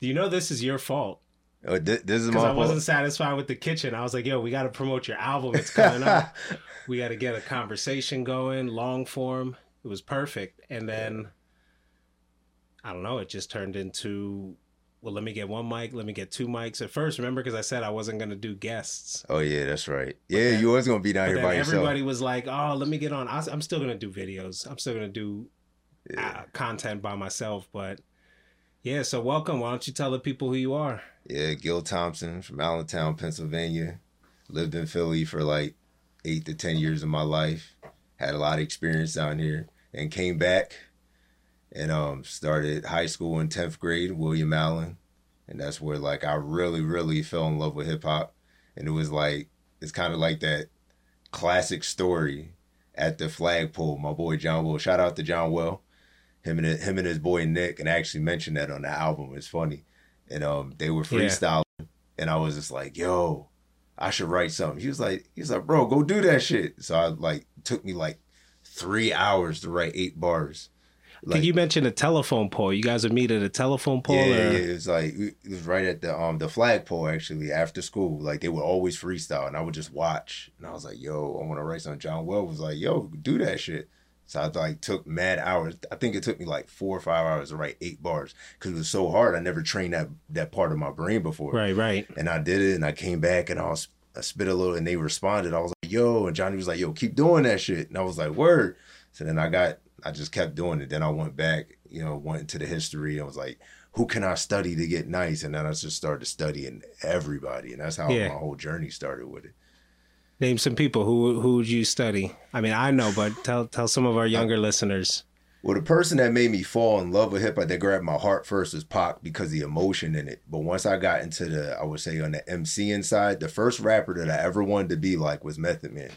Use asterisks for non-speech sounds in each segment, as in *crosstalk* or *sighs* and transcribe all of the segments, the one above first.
Do you know this is your fault? Oh, this is my Because I wasn't satisfied with the kitchen. I was like, yo, we got to promote your album. It's coming up. *laughs* we got to get a conversation going, long form. It was perfect. And then, I don't know, it just turned into, well, let me get one mic, let me get two mics. At first, remember, because I said I wasn't going to do guests. oh yeah, that's right. Yeah, then- you was gonna be down here by yourself. everybody was like, oh, let me get on. I, am still going to do videos. I'm still going to do Yeah. uh, content by myself. But yeah, so welcome. Why don't you tell the people who you are? Yeah, Gil Thompson from Allentown, Pennsylvania. Lived in Philly for like eight to ten years of my life. Had a lot of experience down here and came back and um started high school in tenth grade, William Allen. And that's where like I really, really fell in love with hip hop. And it was like it's kind of like that classic story at the flagpole. My boy John Will. Shout out to John Well. Him and him and his boy Nick, and I actually mentioned that on the album. It's funny and um they were Yeah. freestyling and I was just like, yo, I should write something. He was like, he's like, bro, go do that shit. So I like took me like three hours to write eight bars. Did you mention a telephone pole? You guys would meet at a telephone pole? yeah, yeah, or- yeah, it was like it was right at the um the flagpole actually after school. Like they would always freestyle and I would just watch. And I was like, yo, I want to write something. John Well was like, yo, do that shit. So I like took mad hours. I think it took me like four or five hours to write eight bars because it was so hard. I never trained that that part of my brain before. Right, right. And I did it, and I came back, and I was I spit a little, and they responded. I was like, "Yo," and Johnny was like, "Yo, keep doing that shit." And I was like, "Word." So then I got, I just kept doing it. Then I went back, you know, went into the history, and was like, "Who can I study to get nice?" And then I just started studying everybody, and that's how Yeah. my whole journey started with it. Name some people who who would you study? I mean, I know, but tell tell some of our younger uh, listeners. Well, the person that made me fall in love with hip hop that grabbed my heart first was Pac because the emotion in it. But once I got into the, I would say on the MC inside, the first rapper that I ever wanted to be like was Method Man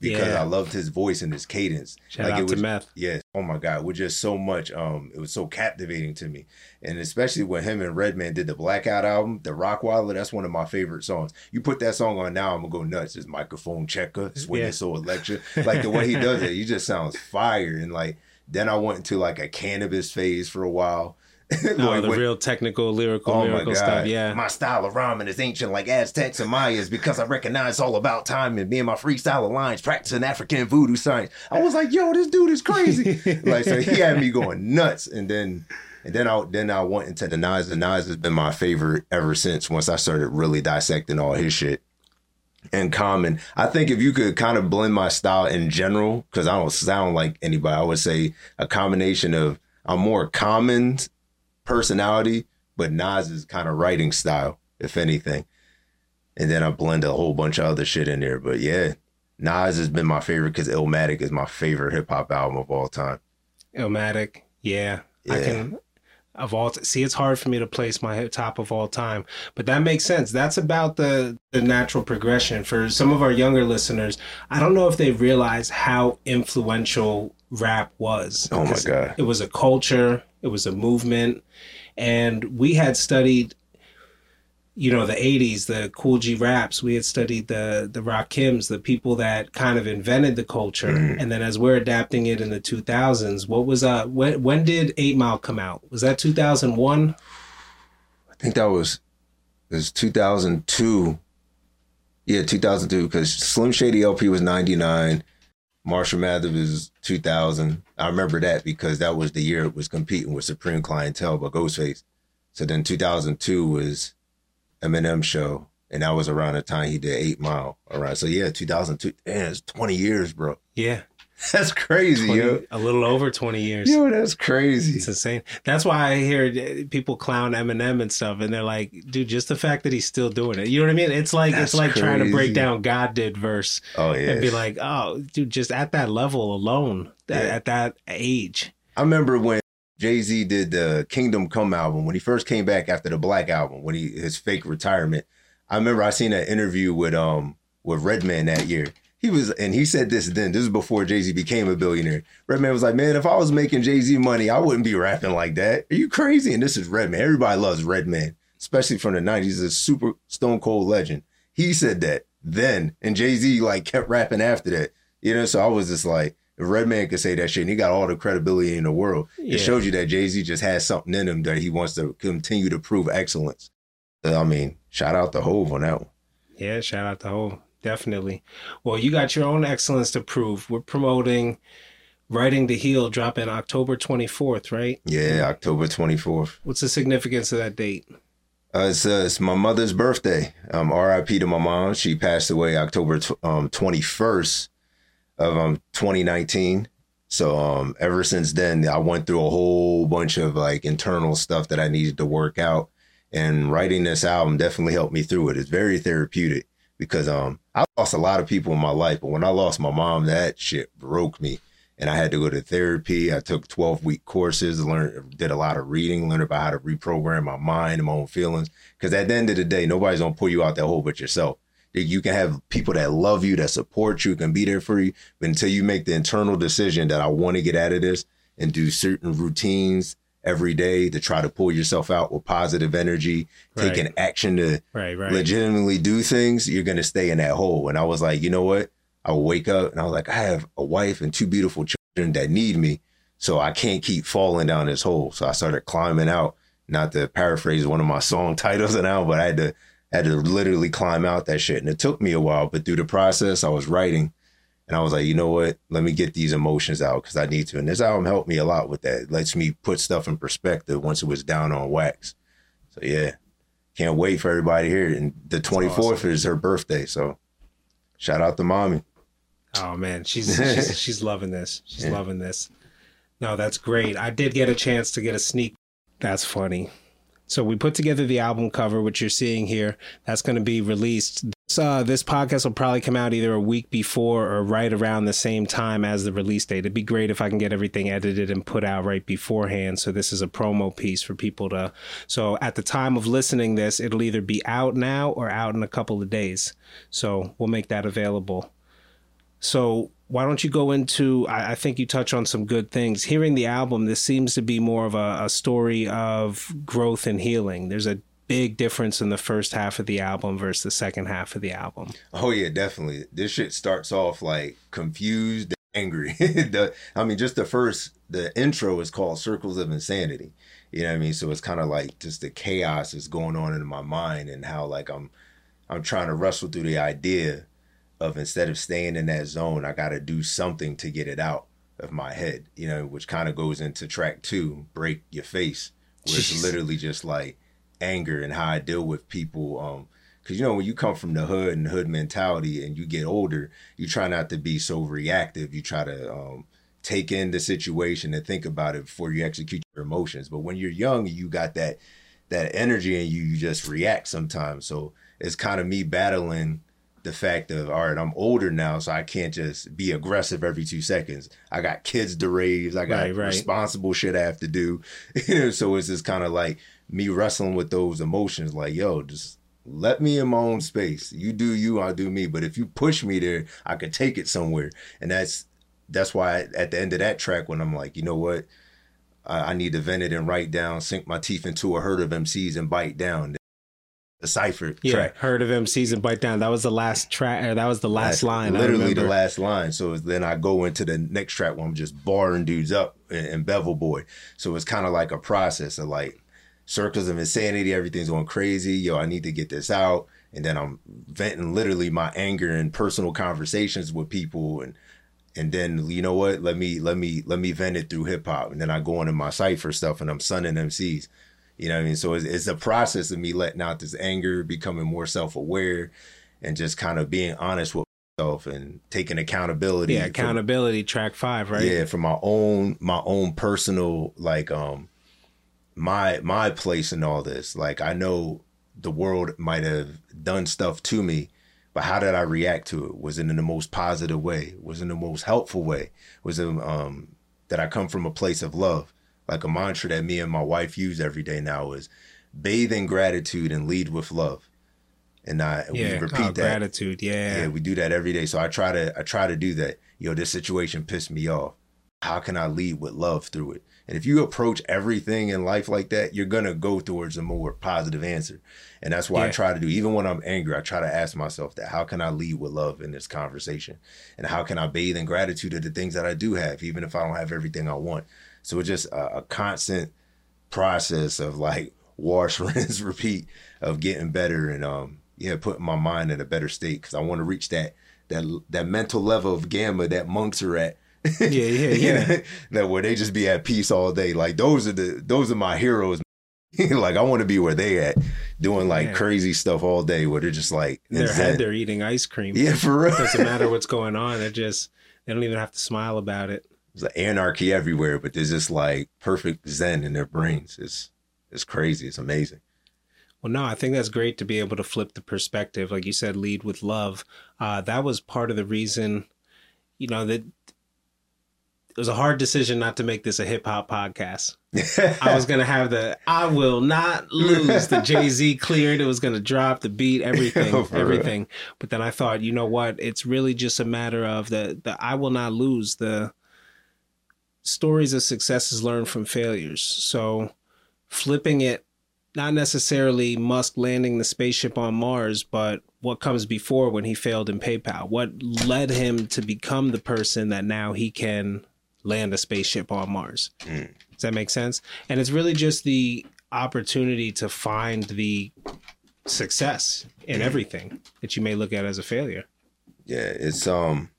because Yeah. I loved his voice and his cadence. Shout like out it to was, Meth. Yeah. Oh my God, it was just so much. Um, it was so captivating to me, and especially when him and Redman did the Blackout album, the Rockwilder. That's one of my favorite songs. You put that song on now, I'm gonna go nuts. It's microphone checker, swinging Yeah. so electric. *laughs* Like the way he does it, he just sounds fire. And like then I went into like a Canibus phase for a while. *laughs* Oh, Like, the when- real technical, lyrical, Oh my miracle stuff. Yeah. my style of rhyming is ancient like Aztecs and Mayas because I recognize all about time and me and my freestyle lines practicing African voodoo science. I was like, yo, this dude is crazy. *laughs* like so, he had me going nuts, and then and then I then I went into the Nas. The Nas has been my favorite ever since. Once I started really dissecting all his shit. And Common, I think if you could kind of blend my style in general, because I don't sound like anybody, I would say a combination of I'm more Common personality, but Nas's kind of writing style, if anything. And then I blend a whole bunch of other shit in there. But yeah, Nas has been my favorite because Illmatic is my favorite hip hop album of all time. Illmatic. Yeah. I can of all t- see it's hard for me to place my top of all time but that makes sense that's about the the natural progression for some of our younger listeners i don't know if they realize how influential rap was Oh my God. it was a culture it was a movement and we had studied you know the 80s the Kool G Raps we had studied the the Rakims the people that kind of invented the culture Mm. and then as we're adapting it in the 2000s what was uh when, when did 8 mile come out was that 2001 I think that was it was 2002. Yeah, 2002 because Slim Shady LP was 99. Marshall Mathers was 2000. I remember that because that was the year it was competing with Supreme Clientele by Ghostface. So then 2002 was Eminem show, and that was around the time he did Eight Mile. Around so yeah, 2002. Man, it's 20 years, bro. yeah *laughs* That's crazy, 20 yo. a little over 20 years Yo, that's crazy. It's insane. That's why I hear uh, people clown Eminem and stuff, and they're like, "Dude, just the fact that he's still doing it." You know what I mean? It's like That's it's like trying to break down God did verse Oh yeah. and be like, "Oh, dude, just at that level alone, at, Yeah. at that age." I remember when Jay Z did the Kingdom Come album when he first came back after the Black album when he his fake retirement. I remember I seen an interview with um with Redman that year. He was and he said this then. This is before Jay Z became a billionaire. Redman was like, "Man, if I was making Jay Z money, I wouldn't be rapping like that. Are you crazy?" And this is Redman. Everybody loves Redman, especially from the '90s. He's a super Stone Cold legend. He said that then, and Jay Z like kept rapping after that. You know, so I was just like, If Redman could say that shit and he got all the credibility in the world, Yeah. it shows you that Jay Z just has something in him that he wants to continue to prove excellence. I mean, shout out to Hove on that one. Yeah, shout out to Ho. Definitely. Well, you got your own excellence to prove. We're promoting Writing to Heal dropping October 24th, right? Yeah, October 24th. What's the significance of that date? Uh, it's, uh, it's my mother's birthday. Um, R.I.P. to my mom. She passed away October tw- um, 21st of um, 2019. So um, ever since then, I went through a whole bunch of like internal stuff that I needed to work out. And writing this album definitely helped me through it. It's very therapeutic because um, I lost a lot of people in my life, but when I lost my mom, that shit broke me. And I had to go to therapy. I took 12 week courses, learned, did a lot of reading, learned about how to reprogram my mind and my own feelings. Because at the end of the day, nobody's gonna pull you out that hole but yourself. You can have people that love you, that support you, can be there for you. But until you make the internal decision that I want to get out of this and do certain routines every day to try to pull yourself out with positive energy, Right. taking action to Right, right. legitimately do things, you're gonna stay in that hole. And I was like, you know what? I wake up and I was like, I have a wife and two beautiful children that need me. So I can't keep falling down this hole. So I started climbing out. Not to paraphrase one of my song *laughs* titles and now, but I had to had to literally climb out that shit. And it took me a while, but through the process, I was writing and I was like, you know what? Let me get these emotions out because I need to. And this album helped me a lot with that. It lets me put stuff in perspective once it was down on wax. So yeah. Can't wait for everybody here. And the 24th is her birthday. So shout out to mommy. Oh man, she's *laughs* she's, she's loving this. She's Yeah. loving this. No, that's great. I did get a chance to get a sneak. That's funny. So we put together the album cover, which you're seeing here. That's going to be released. Uh, this podcast will probably come out either a week before or right around the same time as the release date. It'd be great if I can get everything edited and put out right beforehand. So this is a promo piece for people to. So at the time of listening this, it'll either be out now or out in a couple of days. So we'll make that available. So why don't you go into? I, I think you touch on some good things. Hearing the album, this seems to be more of a, a story of growth and healing. There's a big difference in the first half of the album versus the second half of the album. Oh yeah, definitely. This shit starts off like confused angry. *laughs* the, I mean, just the first the intro is called Circles of Insanity. You know what I mean? So it's kind of like just the chaos is going on in my mind and how like I'm I'm trying to wrestle through the idea of instead of staying in that zone, I got to do something to get it out of my head. You know, which kind of goes into track two, break your face, where it's literally just like anger and how I deal with people. Um, because you know when you come from the hood and hood mentality and you get older, you try not to be so reactive. You try to um, take in the situation and think about it before you execute your emotions. But when you're young, you got that that energy and you, you just react sometimes. So it's kind of me battling the fact of all right, I'm older now, so I can't just be aggressive every two seconds. I got kids to raise, I got Right, right. responsible shit I have to do. *laughs* You know, so it's just kind of like me wrestling with those emotions, like, yo, just let me in my own space. You do you, I'll do me. But if you push me there, I could take it somewhere. And that's that's why at the end of that track, when I'm like, you know what, I, I need to vent it and write down, sink my teeth into a herd of MCs and bite down. The cipher Yeah, track. heard of MCs and bite down. That was the last track. Or that was the last That's line. I Literally the last line. So then I go into the next track where I'm just barring dudes up and, in Bevel Boy. So it's kind of like a process of like circles of insanity. Everything's going crazy. Yo, I need to get this out. And then I'm venting literally my anger and personal conversations with people and and then you know what? Let me let me let me vent it through hip hop. And then I go into my cipher stuff and I'm sunning MCs. You know what I mean? So it's, it's a process of me letting out this anger, becoming more self aware, and just kind of being honest with myself and taking accountability. Yeah, for- accountability. Track five, right? yeah, for my own my own personal like um my my place in all this. Like I know the world might have done stuff to me, but how did I react to it? Was it in the most positive way? Was it in the most helpful way? Was it um that I come from a place of love? Like a mantra that me and my wife use every day now is bathe in gratitude and lead with love. And I Yeah, we oh, repeat that gratitude. Yeah. yeah, we do that every day. So I try to I try to do that. Yo, this situation pissed me off. how can I lead with love through it? And if you approach everything in life like that, you're gonna go towards a more positive answer. And that's why Yeah. I try to do, even when I'm angry, I try to ask myself that how can I lead with love in this conversation? And how can I bathe in gratitude of the things that I do have, even if I don't have everything I want? So it's just a, a constant process of like wash, *laughs* rinse, repeat of getting better and um yeah, putting my mind in a better state because I want to reach that that that mental level of gamma that monks are at. Yeah, yeah, *laughs* yeah. that where they just be at peace all day. Like those are the those are my heroes. *laughs* like I want to be where they at, doing like Yeah. crazy stuff all day where they're just like their head, they're eating ice cream. Yeah, for real. Doesn't matter what's *laughs* going on. They're just they don't even have to smile about it. It's like anarchy everywhere, but there's just like perfect zen in their brains. It's it's crazy. It's amazing. Well, no, I think that's great to be able to flip the perspective. Like you said, lead with love. Uh, that was part of the reason, you know, that it was a hard decision not to make this a hip hop podcast. *laughs* I was going to have the I will not lose. The Jay Z cleared. It was going to drop the beat, *laughs* everything, oh, real. everything. But then I thought, you know what? It's really just a matter of the, the I will not lose. The stories of successes learned from failures. So flipping it not necessarily Musk landing the spaceship on Mars, but what comes before when he failed in PayPal? What led him to become the person that now he can land a spaceship on Mars? Mm. Does that make sense? And it's really just the opportunity to find the success in everything that you may look at as a failure. Yeah, it's um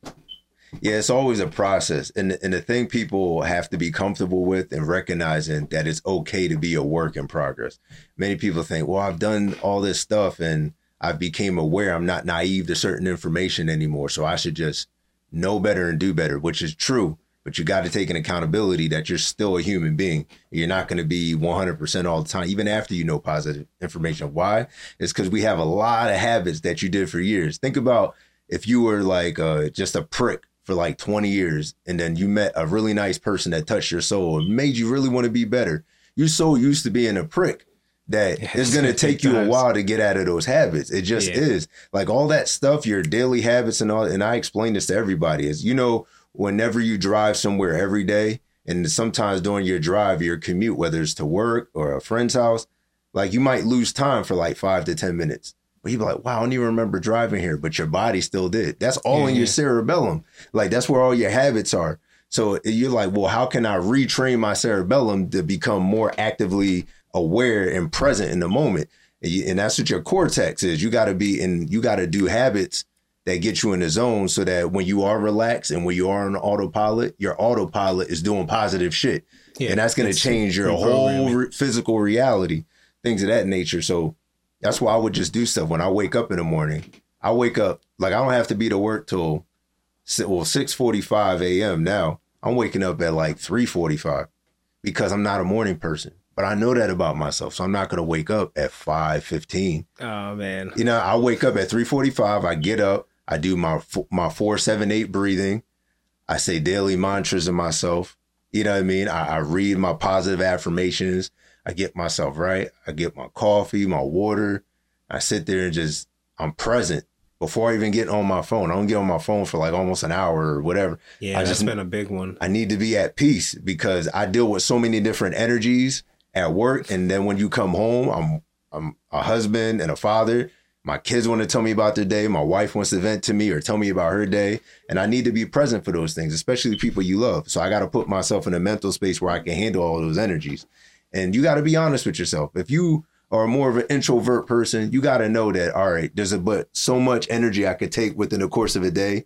yeah, it's always a process. And and the thing people have to be comfortable with and recognizing that it's okay to be a work in progress. Many people think, well, I've done all this stuff and I've became aware I'm not naive to certain information anymore. So I should just know better and do better, which is true. But you got to take an accountability that you're still a human being. You're not going to be 100% all the time, even after you know positive information. Why? It's because we have a lot of habits that you did for years. Think about if you were like uh, just a prick for like 20 years and then you met a really nice person that touched your soul and made you really want to be better. You're so used to being a prick that *laughs* Yes, it's going to take you a while to get out of those habits. It just Yeah. is. Like all that stuff, your daily habits and all, and I explain this to everybody is, you know, whenever you drive somewhere every day, and sometimes during your drive, your commute, whether it's to work or a friend's house, like you might lose time for like five to 10 minutes. But you'd be like, wow, I don't even remember driving here, but your body still did. That's all Yeah, in your cerebellum. Like that's where all your habits are. So you're like, well, how can I retrain my cerebellum to become more actively aware and present in the moment? And, and that's what your cortex is. You got to be in, you got to do habits that get you in the zone so that when you are relaxed and when you are on autopilot, your autopilot is doing positive shit. Yeah, and that's going to change your whole re- physical reality, things of that nature. So that's why I would just do stuff when I wake up in the morning. I wake up like I don't have to be to work till well six forty five a.m. Now I'm waking up at like three forty five because I'm not a morning person. But I know that about myself, so I'm not going to wake up at five fifteen. Oh man. You know, I wake up at 3:45. I get up. I do my my four, seven, eight breathing. I say daily mantras to myself. You know what I mean? I, I read my positive affirmations. I get myself right. I get my coffee, my water. I sit there and just I'm present before I even get on my phone. I don't get on my phone for like almost an hour or whatever. Yeah, I that's just- been a big one. I need to be at peace because I deal with so many different energies at work, and then when you come home, I'm I'm a husband and a father. My kids want to tell me about their day. My wife wants to vent to me or tell me about her day, and I need to be present for those things, especially people you love. So I got to put myself in a mental space where I can handle all those energies. And you got to be honest with yourself. If you are more of an introvert person, you got to know that all right, there's a but so much energy I could take within the course of a day.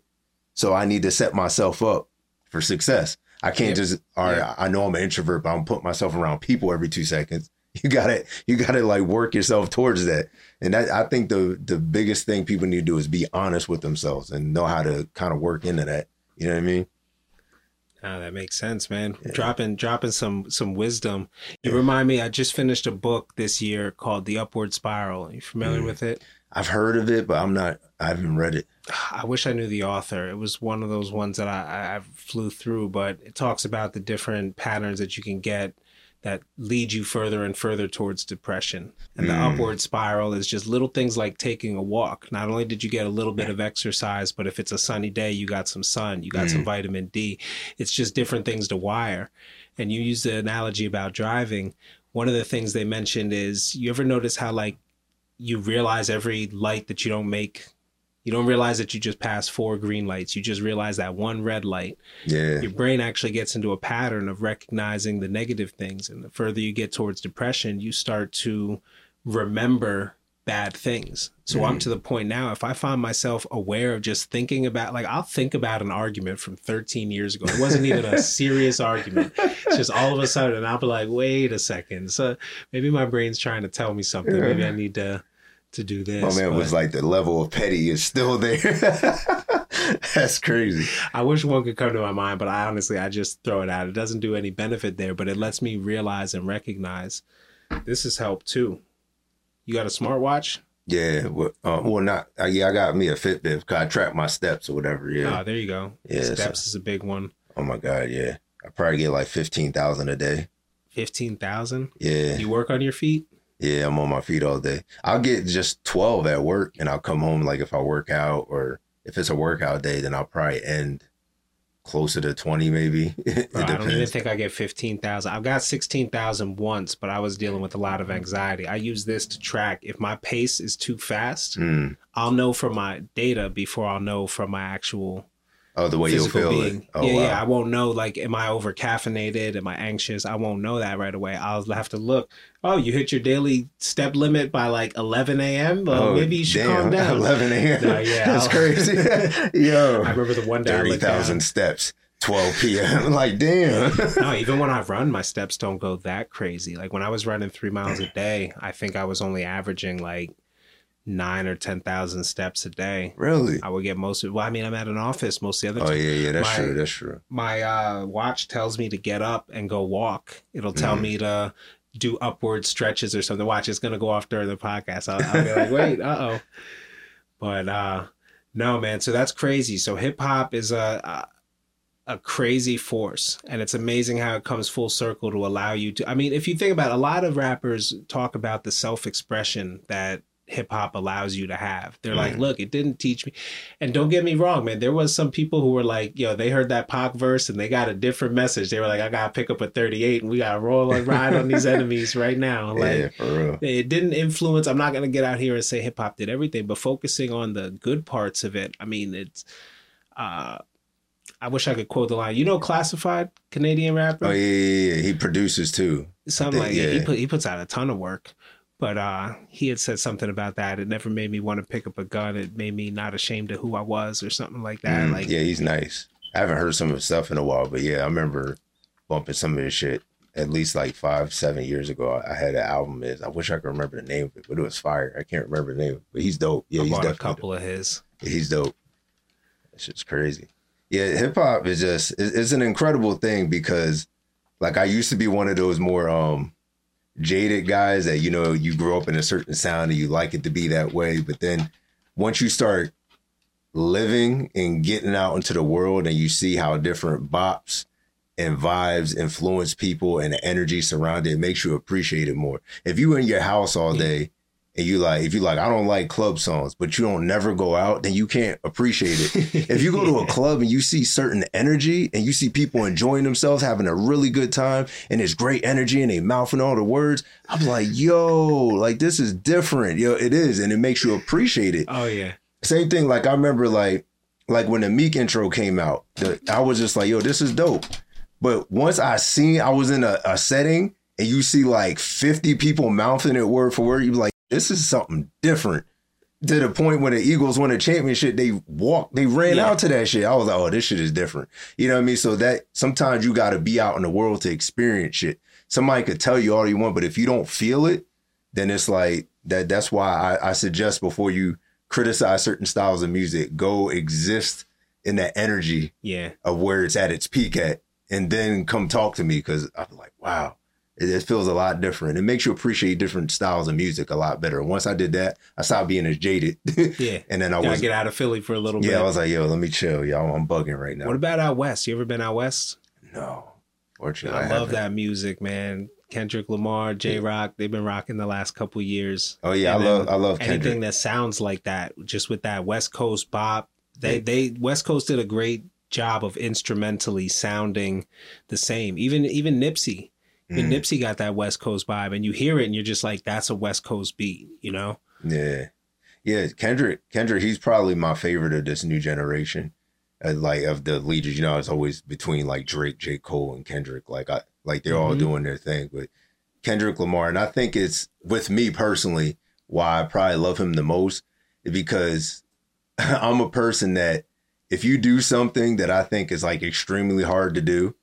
So I need to set myself up for success. I can't Yep. just all right, Yep. I know I'm an introvert, but I'm putting myself around people every two seconds. You gotta you gotta like work yourself towards that. And that I think the the biggest thing people need to do is be honest with themselves and know how to kind of work into that. You know what I mean? Ah, that makes sense, man. Yeah. Dropping dropping some some wisdom. You Yeah. remind me. I just finished a book this year called The Upward Spiral. Are you familiar Mm. with it? I've heard of it, but I'm not I haven't read it. *sighs* I wish I knew the author. It was one of those ones that I, I flew through, but it talks about the different patterns that you can get that lead you further and further towards depression. And the Mm. upward spiral is just little things like taking a walk. Not only did you get a little bit of exercise, but if it's a sunny day, you got some sun, you got some vitamin D. It's just different things to wire. And you use the analogy about driving. One of the things they mentioned is you ever notice how like you realize every light that you don't make you don't realize that you just passed four green lights. You just realize that one red light. Yeah. your brain actually gets into a pattern of recognizing the negative things. And the further you get towards depression you start to remember bad things. So i'm mm-hmm. to the point now if i find myself aware of just thinking about like i'll think about an argument from 13 years ago. It wasn't even a serious argument. It's just all of a sudden i'll be like wait a second. So maybe my brain's trying to tell me something. Maybe i need to to do this My man but was like the level of petty is still there. *laughs* That's crazy. I wish one could come to my mind, but I honestly, I just throw it out. It doesn't do any benefit there, but it lets me realize and recognize this has helped too. You got a smartwatch? Yeah. Well, uh, well not. Uh, yeah, I got me a Fitbit because I track my steps or whatever. Yeah. Ah, there you go. Yeah, so- Steps is a big one. oh my God. Yeah. I probably get like fifteen thousand a day. 15,000. Yeah. You work on your feet? Yeah. I'm on my feet all day. I'll get just twelve at work, and I'll come home like if I work out or if it's a workout day, then I'll probably end closer to twenty maybe. *laughs* it Bro, I don't even think I get 15,000. I've got 16,000 once, but I was dealing with a lot of anxiety. I use this to track if my pace is too fast, Mm. I'll know from my data before I'll know from my actual Oh, the way you'll feel being. it. Oh yeah, wow. yeah. I won't know like, am I over caffeinated? Am I anxious? I won't know that right away. I'll have to look. Oh, you hit your daily step limit by like 11 a.m. Well, Oh, maybe you should damn. calm *laughs* down. 11 a.m. No, yeah, That's I'll- crazy. *laughs* *laughs* Yo. I remember the one day down. 30,000 steps, 12 p.m. like, damn. No, even when I run, my steps don't go that crazy. Like when I was running three miles a day, I think I was only averaging like nine or ten thousand steps a day. really? I would get most of. Well, I mean, I'm at an office most of the Oh, other. time. yeah, yeah. That's My- true. That's true. my uh, watch tells me to get up and go walk. It'll tell Mhm. me to do upward stretches or something. Watch, it's gonna go off during the podcast. I'll, I'll be like, wait, uh oh. But uh, no, man. So that's crazy. So hip hop is a, a a crazy force, and it's amazing how it comes full circle to allow you to. I mean, if you think about it, a lot of rappers talk about the self expression that hip hop allows you to have. They're like, Mhm. look, it didn't teach me. And don't get me wrong, man. There was some people who were like, yo, they heard that Pac verse and they got a different message. They were like, I gotta pick up a 38 and we gotta roll and ride on these *laughs* enemies right now. Like yeah, for real. it didn't influence i'm not going to get out here and say hip hop did everything but focusing on the good parts of it i mean it's uh i wish i could quote the line you know Classified canadian rapper Oh, yeah, yeah, yeah. He produces too. something like yeah. he put he puts out a ton of work but uh he had said something about that it never made me want to pick up a gun it made me not ashamed of who i was or something like that Mm, like yeah, he's nice. I haven't heard some of his stuff in a while, but yeah, I remember bumping some of his shit at least like five, seven years ago. I had an album. Is I wish I could remember the name of it, but it was fire. I can't remember the name, but he's dope. Yeah, i he's bought a definitely couple of his Yeah, he's dope. That shit's crazy. Yeah, hip hop is just it- it's an incredible thing because like I used to be one of those more um jaded guys that you know you grow up in a certain sound and you like it to be that way, but then once you start living and getting out into the world and you see how different bops and vibes influence people and the energy surrounding it, it makes you appreciate it more. If you in your house all day and you like, if you like, I don't like club songs, but you don't never go out, then you can't appreciate it. if you go to a *laughs* club and you see certain energy and you see people enjoying themselves, having a really good time, and there's great energy and they mouthing all the words, I'm like, yo, like this is different. Yo, it is. And it makes you appreciate it oh yeah same thing. Like I remember, like like when the Meek intro came out, the, I was just like, "Yo, this is dope." But once I seen, I was in a, a setting, and you see like fifty people mouthing it word for word. You be like, "This is something different." To the point when the Eagles won a championship, they walked, they ran Yeah. out to that shit. I was like, "Oh, this shit is different." You know what I mean? So that sometimes you got to be out in the world to experience shit. Somebody could tell you all you want, but if you don't feel it, then it's like that. That's why I, I suggest before you criticize certain styles of music, go exist in that energy yeah of where it's at its peak at, and then come talk to me because I'm like, wow, it, it feels a lot different. It makes you appreciate different styles of music a lot better. Once I did that, I stopped being as jaded. *laughs* yeah and then I was, get out of philly for a little bit yeah, I was like, yo, let me chill, y'all. I'm bugging right now. what about out west you ever been out west no, fortunately, I, I, love that music, man. Kendrick Lamar, Jay Rock, they've been rocking the last couple years. Oh yeah, And I love I love Anything that sounds like that, just with that West Coast bop. They they West Coast did a great job of instrumentally sounding the same. Even even Nipsey. Even Mm, Nipsey got that West Coast vibe and you hear it and you're just like, that's a West Coast beat, you know? yeah, yeah. Kendrick Kendrick, he's probably my favorite of this new generation. Uh, like of the leaders, you know, it's always between like Drake, J. Cole, and Kendrick. Like I like they're all Mhm. doing their thing, but Kendrick Lamar, and I think it's with me personally why I probably love him the most because *laughs* I'm a person that if you do something that I think is like extremely hard to do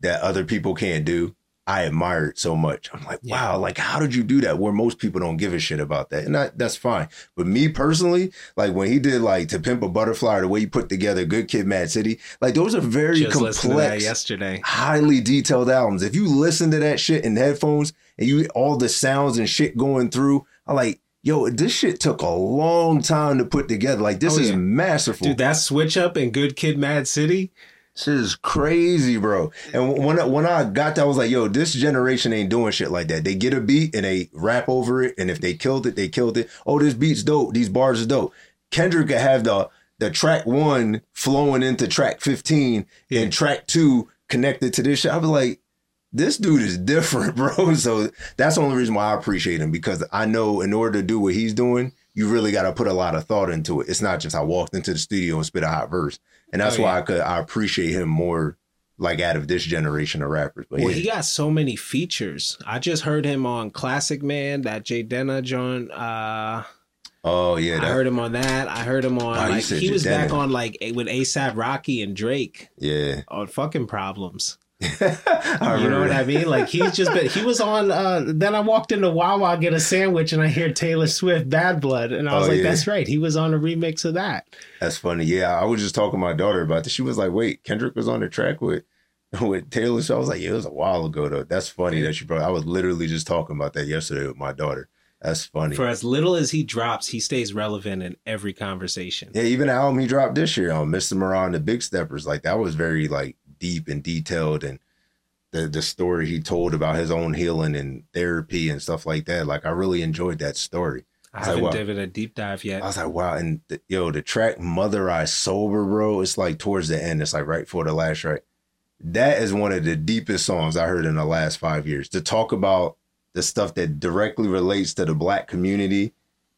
that other people can't do, I admire it so much. I'm like, Yeah. wow, like how did you do that? Where most people don't give a shit about that. And that, that's fine. But me personally, like when he did like To Pimp a Butterfly, the way he put together Good Kid Mad City, like those are very Just listened to that complex yesterday. highly detailed albums. If you listen to that shit in headphones and you all the sounds and shit going through, I'm like, yo, this shit took a long time to put together. Like this Oh, is masterful. Dude, that switch up in Good Kid Mad City. Shit is crazy, bro. And when I, when I got that, I was like, yo, this generation ain't doing shit like that. They get a beat and they rap over it, and if they killed it, they killed it. Oh, this beat's dope. These bars are dope. Kendrick could have the the track one flowing into track fifteen, Yeah. and track two connected to this shit. I was like, this dude is different, *laughs* bro. So that's the only reason why I appreciate him because I know in order to do what he's doing, you really got to put a lot of thought into it. It's not just I walked into the studio and spit a hot verse, and that's Oh, why yeah. I could I appreciate him more, like out of this generation of rappers. But Well, yeah, he got so many features. I just heard him on Classic Man, that Jidenna joint. Uh, oh yeah, I heard him on that. I heard him on Oh, like he was back on like with ASAP Rocky and Drake yeah. on fucking problems. I *laughs* you know what I mean? Like he's just been he was on uh then I walked into Wawa get a sandwich and I hear Taylor Swift Bad Blood and I was Oh, like, yeah. that's right. He was on a remix of that. That's funny. Yeah, I was just talking to my daughter about this. She was like, "Wait, Kendrick was on the track with *laughs* with Taylor." So I was like, "Yeah, it was a while ago though." That's funny that you brought. I was literally just talking about that yesterday with my daughter. That's funny. For as little as he drops, he stays relevant in every conversation. yeah, even the album he dropped this year on Mr. Morale and the Big Steppers, like that was very like deep and detailed and the the story he told about his own healing and therapy and stuff like that. Like I really enjoyed that story. I like, haven't wow. given a deep dive yet. I was like, wow. And the, yo, the track Mother I Sober, bro, it's like towards the end. It's like right for the last track. That is one of the deepest songs I heard in the last five years. To talk about the stuff that directly relates to the black community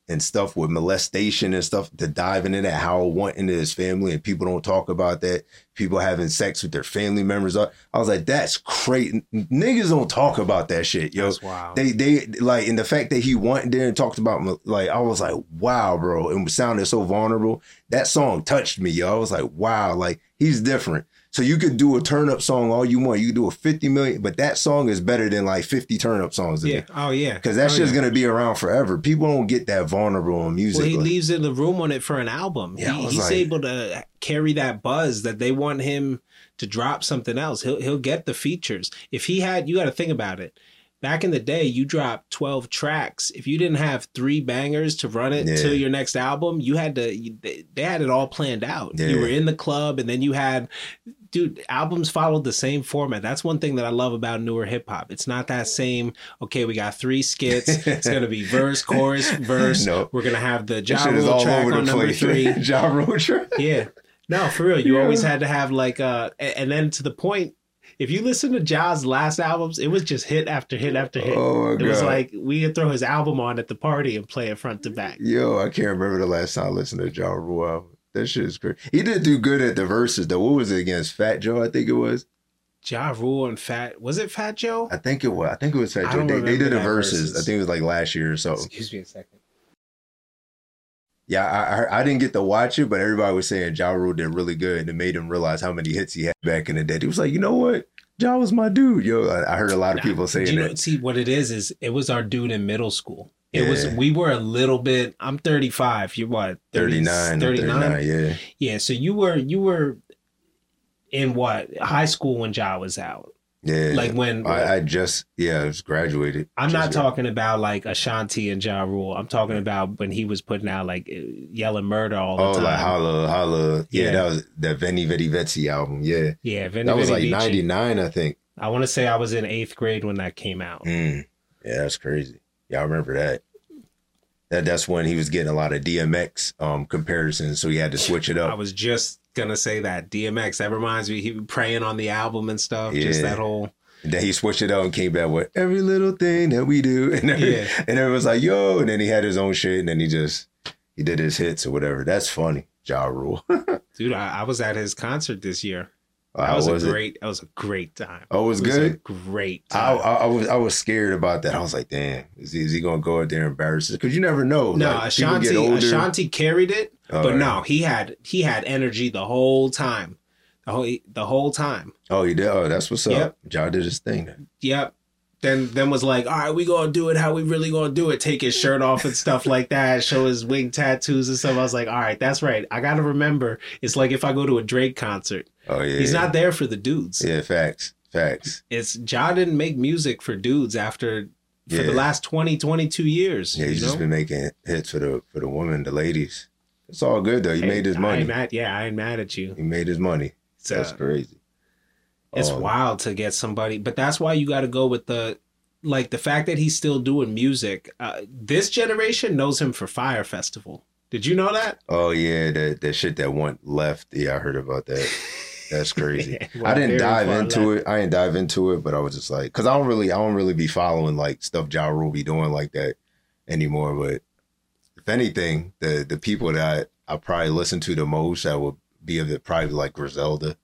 and stuff with molestation and stuff, to dive into that, how went into his family, and people don't talk about that. People having sex with their family members. I was like, that's crazy. Niggas don't talk about that shit, yo they they like and the fact that he went there and talked about like I was like wow bro and sounded so vulnerable that song touched me yo I was like wow like he's different so you could do a turn up song all you want you could do a 50 million but that song is better than like 50 turn up songs yeah. Oh yeah. because that oh, shit's yeah. gonna be around forever people don't get that vulnerable in music Well, he like- leaves in the room on it for an album. Yeah, he, he's like- able to carry that buzz that they want him to drop something else. He'll he'll get the features. If he had, you got to think about it. Back in the day, you dropped twelve tracks. If you didn't have three bangers to run it Yeah. to your next album, you had to. You, they, had it all planned out. Yeah. You were in the club, and then you had. Dude, albums followed the same format. That's one thing that I love about newer hip hop. It's not that same. Okay, we got three skits. It's gonna be verse, *laughs* chorus, verse. No. We're gonna have the Ja Rule track on number place three. *laughs* Ja Rule track Yeah. No, for real. You Yeah. always had to have like uh and then to the point, if you listen to Ja's last albums, it was just hit after hit after hit. oh my it god was like we could throw his album on at the party and play it front to mm-hmm. back. Yo, I can't remember the last time I listened to Ja Rule album. That shit is crazy. He did do good at the verses though. What was it against Fat Joe? I think it was. Ja Rule and Fat was it Fat Joe? I think it was. I think it was Fat Joe. They, they did the verses. verses. I think it was like last year or so. Excuse me a second. Yeah, I, I I didn't get to watch it, but everybody was saying Ja Rule did really good, and it made him realize how many hits he had back in the day. He was like, you know what, Ja was my dude. Yo, I, I heard a lot of people saying you know, that. see what it is is it was our dude in middle school. It was we were a little bit I'm 35. You're what? 30 39, 39? 39, yeah. Yeah, so you were you were in what? High school when Ja was out. Yeah. Like when I, I just, yeah, I was graduated. I'm not Just- talking about like Ashanti and Ja Rule. I'm talking about when he was putting out like uh, yelling murder all the Oh, time. like Holla, Holla. Yeah, Yeah. that was that Venni Vetti Vecci album. Yeah. yeah, Veni That was Vidi like 99, I think. I want to say I was in eighth grade when that came out. Mm. Yeah, that's crazy. Yeah, I remember that. That that's when he was getting a lot of DMX um comparisons, so he had to switch it up. I was just gonna say that DMX. That reminds me, he was praying on the album and stuff. Just that whole And then he switched it up and came back with every little thing that we do, *laughs* and every, Yeah. and everyone's like, "Yo!" And then he had his own shit, and then he just he did his hits or whatever. That's funny. Ja Rule. *laughs* dude. I, I was at his concert this year. That was, was a it? great. That was a great time. Oh, it was a good. great. I, Time. I, I was I was scared about that. I was like, damn, is he, is he gonna go out there and embarrass us? Because you never know. no, like, Ashanti. get older. Ashanti carried it, Oh, but yeah. no, he had he had energy the whole time. The whole the whole time. Oh, he did. Oh, that's what's up. Yep. Ja did his thing. Yep. Then then was like, all right, we gonna do it. How we really gonna do it? Take his shirt off and stuff like that. Show his wing tattoos and stuff. I was like, all right, that's right. I gotta remember. It's like if I go to a Drake concert, Oh yeah. he's not there for the dudes. Yeah, facts, facts. It's Ja didn't make music for dudes after for the last 20, 22 years. Yeah, he's just know? been making hits for the for the women, the ladies. It's all good though. He Hey, made his I money. ain't mad, yeah, I ain't mad at you. He made his money. It's, That's crazy. It's Um, wild to get somebody, but that's why you got to go with the like the fact that he's still doing music. Uh, this generation knows him for Fyre Festival. Did you know that? Oh yeah, that that shit that went left. Yeah, I heard about that. That's crazy. Well, *laughs* I didn't dive into left. it. I didn't dive into it, but I was just like, because I don't really, I don't really be following like stuff Ja Rule be doing like that anymore. But if anything, the the people that I, I probably listen to the most that would be of it probably like Griselda,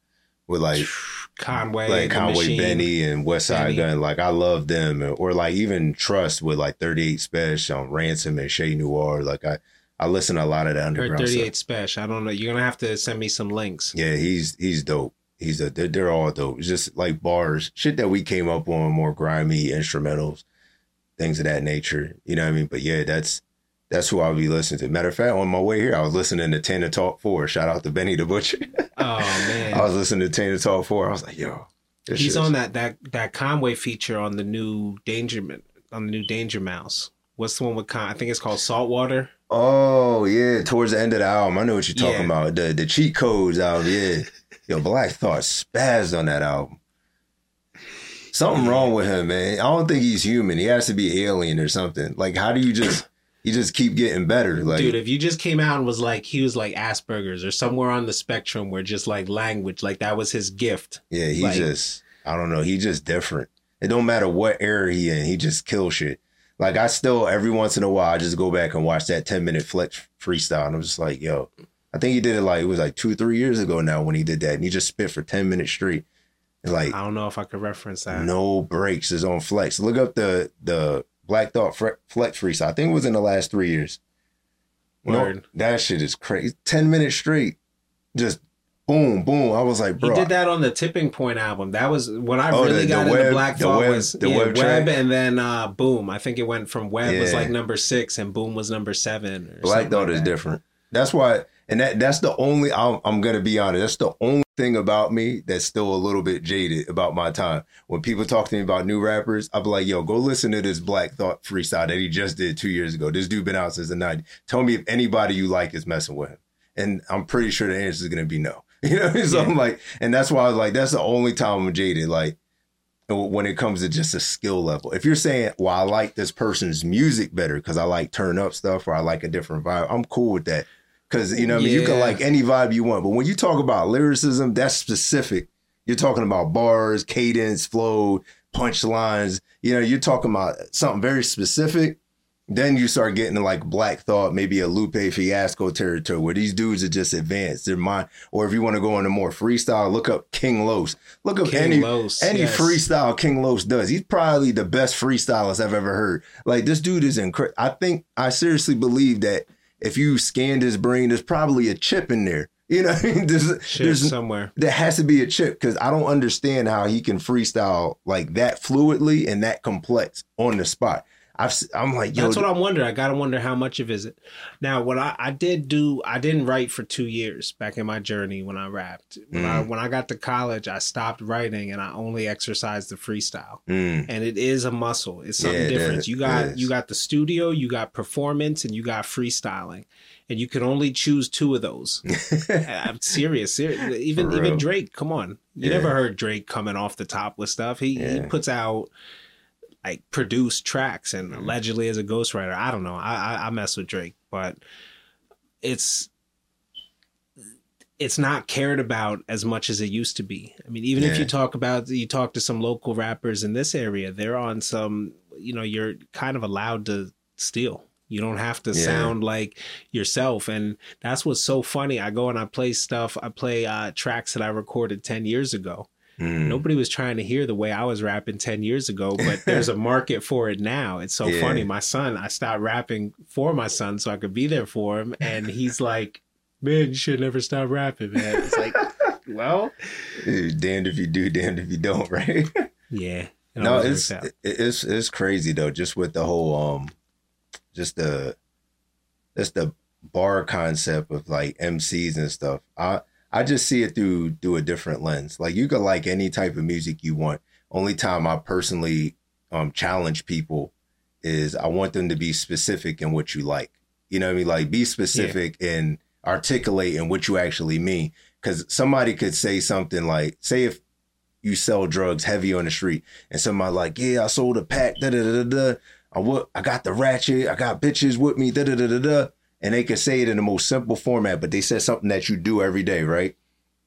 with like *sighs* Conway, like Conway. Benny and West Side Benny. Gun. Like I love them, or like even Trust with like Thirty Eight Special on Ransom and Che Noir. Like I, I listen to a lot of the underground stuff. 38 Special. I don't know. You're gonna have to send me some links. Yeah, he's he's dope. He's a they're, they're all dope. It's just like bars, shit that we came up on, more grimy instrumentals, things of that nature. You know what I mean? But yeah, that's that's who I'll be listening to. Matter of fact, on my way here, I was listening to Tana Talk Four. Shout out to Benny the Butcher. Oh man, *laughs* I was listening to Tana Talk Four. I was like, yo, he's on that that that Conway feature on the new Danger on the new Danger Mouse. What's the one with Con? I think it's called Saltwater. Oh yeah, towards the end of the album, I know what you're talking Yeah. about. The the cheat codes album, yeah. Yo, Black Thought spazzed on that album. Something wrong with him, man. I don't think he's human. He has to be alien or something. Like, how do you just you just keep getting better? Like, Dude, if you just came out and was like he was like Asperger's or somewhere on the spectrum where just like language, like that was his gift. yeah, he like- just I don't know. He just different. It don't matter what era he in. He just kill shit. Like I still every once in a while I just go back and watch that ten minute flex freestyle, and I'm just like, yo, I think he did it like it was like two three years ago now when he did that, and he just spit for ten minutes straight, like I don't know if I could reference that. no breaks is on flex. Look up the the Black Thought flex freestyle. I think it was in the last three years. No, Word. that shit is crazy. Ten minutes straight, just boom boom. I was like, He bro, did that on the Tipping Point album. That was when I Oh, really the- got the into web- Black the Thought web- was the yeah, web web, and then uh, Boom. I think it went from Web was like number six and Boom was number seven. Or Black Thought like is that. different. That's why, and that that's the only. I'm, I'm gonna be honest. That's the only thing about me that's still a little bit jaded about my time. When people talk to me about new rappers, I'll be like, "Yo, go listen to this Black Thought freestyle that he just did two years ago. This dude been out since the '90s. Tell me if anybody you like is messing with him." And I'm pretty sure the answer is gonna be no. *laughs* You know, so Yeah. I'm like, and that's why I was like, that's the only time I'm jaded. Like when it comes to just a skill level. If you're saying, well, I like this person's music better because I like turn up stuff or I like a different vibe, I'm cool with that. Because, you know, what I mean, you can like any vibe you want. But when you talk about lyricism, that's specific. You're talking about bars, cadence, flow, punchlines. You know, you're talking about something very specific. Then you start getting to like Black Thought, maybe a Lupe Fiasco territory where these dudes are just advanced. Their mind, or if you want to go into more freestyle, look up King Los. Look up King any Los, any yes. freestyle King Los does. He's probably the best freestylist I've ever heard. Like this dude is incredible. I think I seriously believe that if you scanned his brain, there's probably a chip in there. *laughs* You know, what I mean? there's, Shit there's somewhere. there has to be a chip because I don't understand how he can freestyle like that fluidly and that complex on the spot. I've I'm like, yo, That's what I'm wondering. I gotta wonder how much of is it. Now, what I, I did do, I didn't write for two years back in my journey when I rapped. When I Mm. when I got to college, I stopped writing and I only exercised the freestyle. mm, And it is a muscle. It's something Yeah, different. is. You got you got the studio, you got performance, and you got freestyling. And you can only choose two of those. *laughs* I'm serious, serious. Even even. Drake, come on. You Yeah. never heard Drake coming off the top with stuff. He he puts out like produced tracks and Mhm. allegedly as a ghostwriter. I don't know. I, I I mess with Drake, but it's it's not cared about as much as it used to be. I mean, even if you talk about you talk to some local rappers in this area, they're on some. You know, you're kind of allowed to steal. You don't have to Yeah. sound like yourself, and that's what's so funny. I go and I play stuff. I play uh, tracks that I recorded ten years ago. Mm. Nobody was trying to hear the way I was rapping 10 years ago, but there's a *laughs* market for it now. It's so Yeah. funny. My son, I stopped rapping for my son so I could be there for him. And he's like, man, you should never stop rapping, man. It's like, *laughs* well, damned if you do, damned if you don't, *laughs* right? yeah. it no, it's works out. it- it's it's crazy though, just with the whole um, just the, just the bar concept of like MCs and stuff. I I just see it through through a different lens. Like you could like any type of music you want. Only time I personally um challenge people is I want them to be specific in what you like. You know what I mean? Like be specific and articulate in what you actually mean. Because somebody could say something like, say if you sell drugs heavy on the street, and somebody like, yeah, I sold a pack, da da da da da. I what I got the ratchet, I got bitches with me, da da da da da. And they can say it in the most simple format, but they said something that you do every day, right?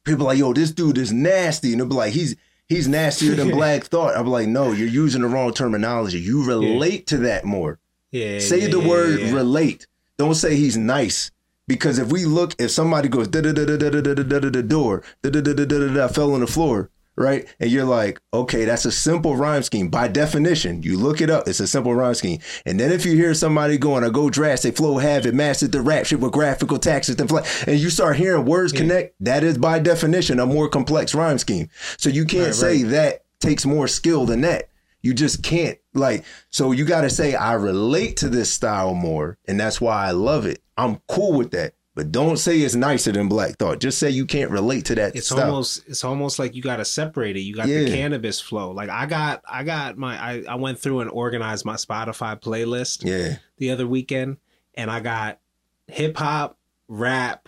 People like, yo, this dude is nasty, and they'll be like, he's he's nastier than Black Thought. I'm like, no, you're using the wrong terminology. You relate to that more. Yeah. Say yeah, the yeah, word yeah. relate. Don't say he's nice. Because if we look, if somebody goes da da da da da da da da da door, da da da da da da fell on the floor, right? And you're like, okay, that's a simple rhyme scheme. By definition, you look it up, it's a simple rhyme scheme. And then if you hear somebody going, I go drastic, flow have it, mastered the rap shit with graphical taxes and flat, and you start hearing words Yeah. connect, that is by definition a more complex rhyme scheme. So you can't Right, say that takes more skill than that. You just can't like so you got to say I relate to this style more and that's why I love it. I'm cool with that. But don't say it's nicer than Black Thought. Just say you can't relate to that It's stuff. almost it's almost like you got to separate it. You got the Canibus flow. Like I got I got my I, I went through and organized my Spotify playlist. yeah. the other weekend, and I got hip hop, rap,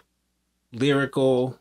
lyrical,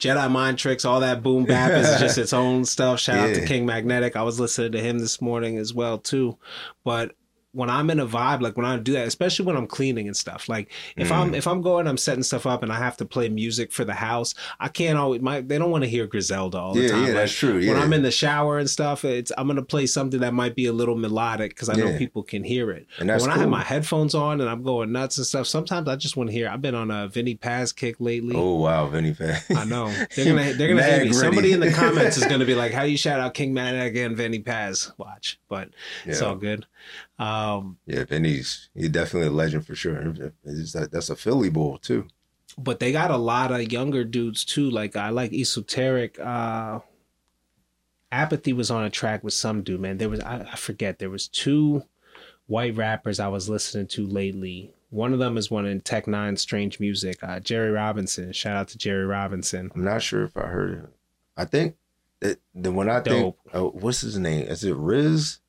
Jedi mind tricks, all that boom bap is just *laughs* its own stuff. Shout out to King Magnetic. I was listening to him this morning as well too. But when I'm in a vibe, like when I do that, especially when I'm cleaning and stuff, like if I'm Mm. if I'm going, I'm setting stuff up, and I have to play music for the house. I can't always. My they don't want to hear Griselda all the Yeah, time. yeah, Like, that's true. Yeah. when I'm in the shower and stuff, it's I'm gonna play something that might be a little melodic because I know people can hear it. and when I have my headphones on and I'm going nuts and stuff, sometimes I just want to hear. I've been on a Vinnie Paz kick lately. Oh wow, Vinnie Paz. I know they're gonna *laughs* they're gonna Mad hate me. Somebody in the comments is gonna be *laughs* like, "How you shout out King Manic and Vinnie Paz?" Watch, but it's all good. Um, yeah, Vinnie's he's definitely a legend for sure. That, that's a Philly bull too. but they got a lot of younger dudes too. Like I like Esoteric. Uh, Apathy was on a track with some dude. Man, there was I, I forget. There was two white rappers I was listening to lately. One of them is one in Tech N9ne Strange Music. Uh, Jehry Robinson. Shout out to Jehry Robinson. I'm not sure if I heard it. I think that the when I think oh, what's his name? Is it Riz?